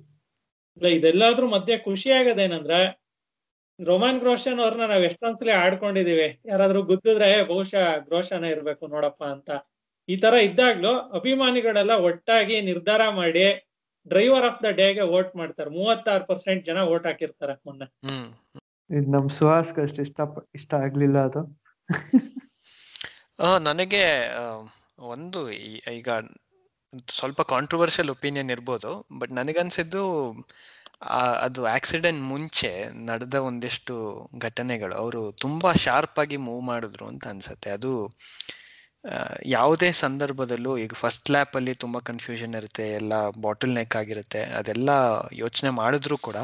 ಇಲ್ಲ ಇದೆಲ್ಲಾದ್ರೂ ಮಧ್ಯೆ ಖುಷಿ ಆಗೋದೇನಂದ್ರೆ ರೋಮನ್ ಗ್ರೋಷನ್ ಅವ್ರನ್ನ ನಾವ್ ಎಷ್ಟೊಂದ್ಸಲಿ ಆಡ್ಕೊಂಡಿದೀವಿ. ಯಾರಾದ್ರೂ ಗುದ್ದಿದ್ರೆ "ಏ, ಬಹುಶಃ ಗ್ರೋಷನ ಇರ್ಬೇಕು ನೋಡಪ್ಪ ಅಂತ. ಈ ತರ ಇದ್ದಾಗ್ಲೂ ಅಭಿಮಾನಿಗಳೆಲ್ಲ ಒಟ್ಟಾಗಿ ನಿರ್ಧಾರ ಮಾಡಿ ಡ್ರೈವರ್ ಆಫ್ ದ ಡೇಗೆ ವೋಟ್ ಮಾಡ್ತಾರೆ. ಮೂವತ್ತಾರು ಪರ್ಸೆಂಟ್ ಜನ ವೋಟ್ ಹಾಕಿರ್ತಾರೆ ಮೊನ್ನೆ. ಇದು ನಮ್ ಸುಹಾಸ್ಗೆ ಅಷ್ಟು ಇಷ್ಟ ಪ- ಇಷ್ಟ ಆಗ್ಲಿಲ್ಲ ಅದು. ಆ, ನನಗೆ ಒಂದು ಈಗ ಸ್ವಲ್ಪ ಕಾಂಟ್ರವರ್ಷಿಯಲ್ ಒಪಿನಿಯನ್ ಇರ್ಬೋದು ಬಟ್ ನನಗನ್ಸಿದ್ದು ಅದು ಆಕ್ಸಿಡೆಂಟ್ ಮುಂಚೆ ನಡೆದ ಒಂದಿಷ್ಟು ಘಟನೆಗಳು ಅವರು ತುಂಬಾ ಶಾರ್ಪ್ ಆಗಿ ಮೂವ್ ಮಾಡಿದ್ರು ಅಂತ ಅನ್ಸುತ್ತೆ. ಅದು ಯಾವುದೇ ಸಂದರ್ಭದಲ್ಲೂ ಈಗ ಫಸ್ಟ್ ಲ್ಯಾಪ್ ಅಲ್ಲಿ ತುಂಬಾ ಕನ್ಫ್ಯೂಷನ್ ಇರುತ್ತೆ ಎಲ್ಲ ಬಾಟಲ್ ನೆಕ್ ಆಗಿರುತ್ತೆ ಅದೆಲ್ಲ ಯೋಚನೆ ಮಾಡಿದ್ರು ಕೂಡ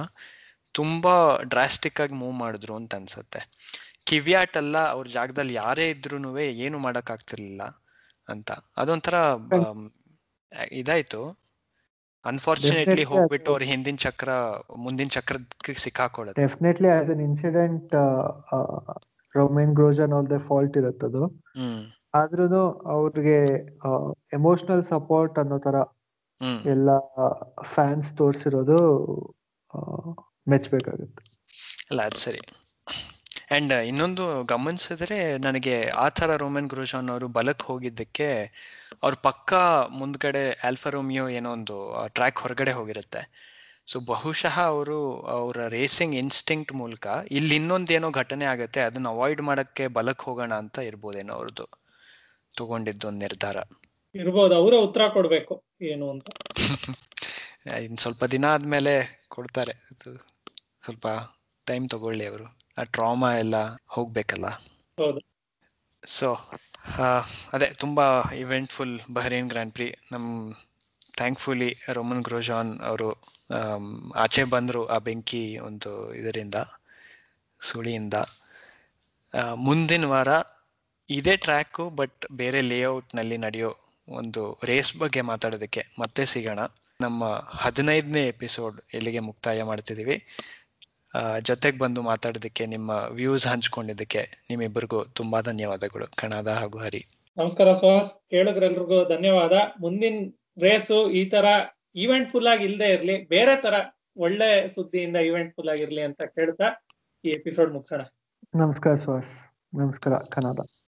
ತುಂಬಾ ಡ್ರಾಸ್ಟಿಕ್ ಆಗಿ ಮೂವ್ ಮಾಡಿದ್ರು ಅಂತ ಅನ್ಸುತ್ತೆ. ಕಿವ್ಯಾಟ್ ಅಲ್ಲ ಅವ್ರ ಜಾಗದಲ್ಲಿ ಯಾರೇ ಇದ್ರೂ ಏನು ಮಾಡಕ್ ಆಗ್ತಿರ್ಲಿಲ್ಲ ಅಂತ. ಅದೊಂಥರ ಇದಾಯ್ತು. ಅನ್ಫಾರ್ಚುನೇಟ್ಲಿ ಹೋಗ್ಬಿಟ್ಟು ಅವ್ರ ಹಿಂದಿನ ಚಕ್ರ ಮುಂದಿನ ಚಕ್ರಕ್ಕೆ ಸಿಕ್ಕಾಕೊಳ್ಳುತ್ತೆ definitely as an incident Romain Grosjean ಅವ್ರದ್ದೇ ಫಾಲ್ಟ್ ಇರುತ್ತೆ ಅದು. ಆದ್ರೂನು ಅವ್ರಿಗೆ ಎಮೋಷನಲ್ ಸಪೋರ್ಟ್ ಅನ್ನೋ ತರ ಎಲ್ಲ ಫ್ಯಾನ್ಸ್ ತೋರಿಸಿರೋದು ಮೆಚ್ಚಬೇಕಾಗುತ್ತೆ ಅಲ್ಲ ಅದು ಸರಿ. ಅಂಡ್ ಇನ್ನೊಂದು ಗಮನಿಸಿದ್ರೆ ನನಗೆ ಆ ಥರ ರೋಮನ್ ಗ್ರೋಜಾನ್ ಅವರು ಬಲಕ್ ಹೋಗಿದ್ದಕ್ಕೆ ಅವ್ರ ಪಕ್ಕ ಮುಂದ್ಗಡೆ ಆಲ್ಫರೋಮಿಯೋ ಏನೋ ಒಂದು ಟ್ರ್ಯಾಕ್ ಹೊರಗಡೆ ಹೋಗಿರುತ್ತೆ. ಸೊ ಬಹುಶಃ ಅವರು ಅವರ ರೇಸಿಂಗ್ ಇನ್ಸ್ಟಿಂಕ್ಟ್ ಮೂಲಕ ಇಲ್ಲಿ ಇನ್ನೊಂದೇನೋ ಘಟನೆ ಆಗುತ್ತೆ ಅದನ್ನ ಅವಾಯ್ಡ್ ಮಾಡಕ್ಕೆ ಬಲಕ್ ಹೋಗೋಣ ಅಂತ ಇರ್ಬೋದೇನೋ ಅವ್ರದ್ದು ತಗೊಂಡಿದ್ದು ಒಂದು ನಿರ್ಧಾರ. ಇರ್ಬೋದು ಅವರೇ ಉತ್ತರ ಕೊಡ್ಬೇಕು ಏನು ಅಂತ. ಇನ್ ಸ್ವಲ್ಪ ದಿನ ಆದ್ಮೇಲೆ ಕೊಡ್ತಾರೆ. ಅದು ಸ್ವಲ್ಪ ಟೈಮ್ ತಗೊಳ್ಳಿ ಅವರು. ಆ ಟ್ರಾಮಾ ಎಲ್ಲ ಹೋಗ್ಬೇಕಲ್ಲ? ಹೌದು. ಸೊ ಅದೇ ತುಂಬಾ ಇವೆಂಟ್ಫುಲ್ ಬಹರೇನ್ ಗ್ರ್ಯಾಂಡ್ ಪ್ರಿ ನಮ್ ಥ್ಯಾಂಕ್ಫುಲಿ ರೋಮನ್ ಗ್ರೋಜಾನ್ ಅವರು ಆಚೆ ಬಂದರು ಆ ಬೆಂಕಿ ಒಂದು ಇದರಿಂದ ಸುಳಿಯಿಂದ. ಮುಂದಿನ ವಾರ ಇದೇ ಟ್ರ್ಯಾಕು ಬಟ್ ಬೇರೆ ಲೇಔಟ್ನಲ್ಲಿ ನಡೆಯೋ ಒಂದು ರೇಸ್ ಬಗ್ಗೆ ಮಾತಾಡೋದಕ್ಕೆ ಮತ್ತೆ ಸಿಗೋಣ. ನಮ್ಮ ಹದಿನೈದನೇ ಎಪಿಸೋಡ್ ಇಲ್ಲಿಗೆ ಮುಕ್ತಾಯ ಮಾಡ್ತಿದೀವಿ ಜೊತೆಗೆ ಬಂದು ಮಾತಾಡೋದಕ್ಕೆ ನಿಮ್ಮ ವ್ಯೂಸ್ ಹಂಚ್ಕೊಂಡಿದ್ದಕ್ಕೆ ನಿಮ್ಮಿಬ್ಬರಿಗೂ ತುಂಬಾ ಧನ್ಯವಾದಗಳು. ಕಣಾದ ಹಾಗೂ ಹರಿ. ನಮಸ್ಕಾರ ಸುಹಾಸ್ ಕೇಳಿದ್ರೆಲ್ರಿಗೂ ಧನ್ಯವಾದ. ಮುಂದಿನ ರೇಸು ಈ ತರ ಈವೆಂಟ್ ಫುಲ್ ಆಗಿ ಇಲ್ಲದೆ ಇರ್ಲಿ ಬೇರೆ ತರ ಒಳ್ಳೆ ಸುದ್ದಿಯಿಂದ ಈವೆಂಟ್ ಫುಲ್ ಆಗಿರ್ಲಿ ಅಂತ ಕೇಳ್ತಾ ಈ ಎಪಿಸೋಡ್ ಮುಗಿಸೋಣ. ನಮಸ್ಕಾರ ಸುಹಾಸ್ ನಮಸ್ಕಾರ ಕನ್ನಡ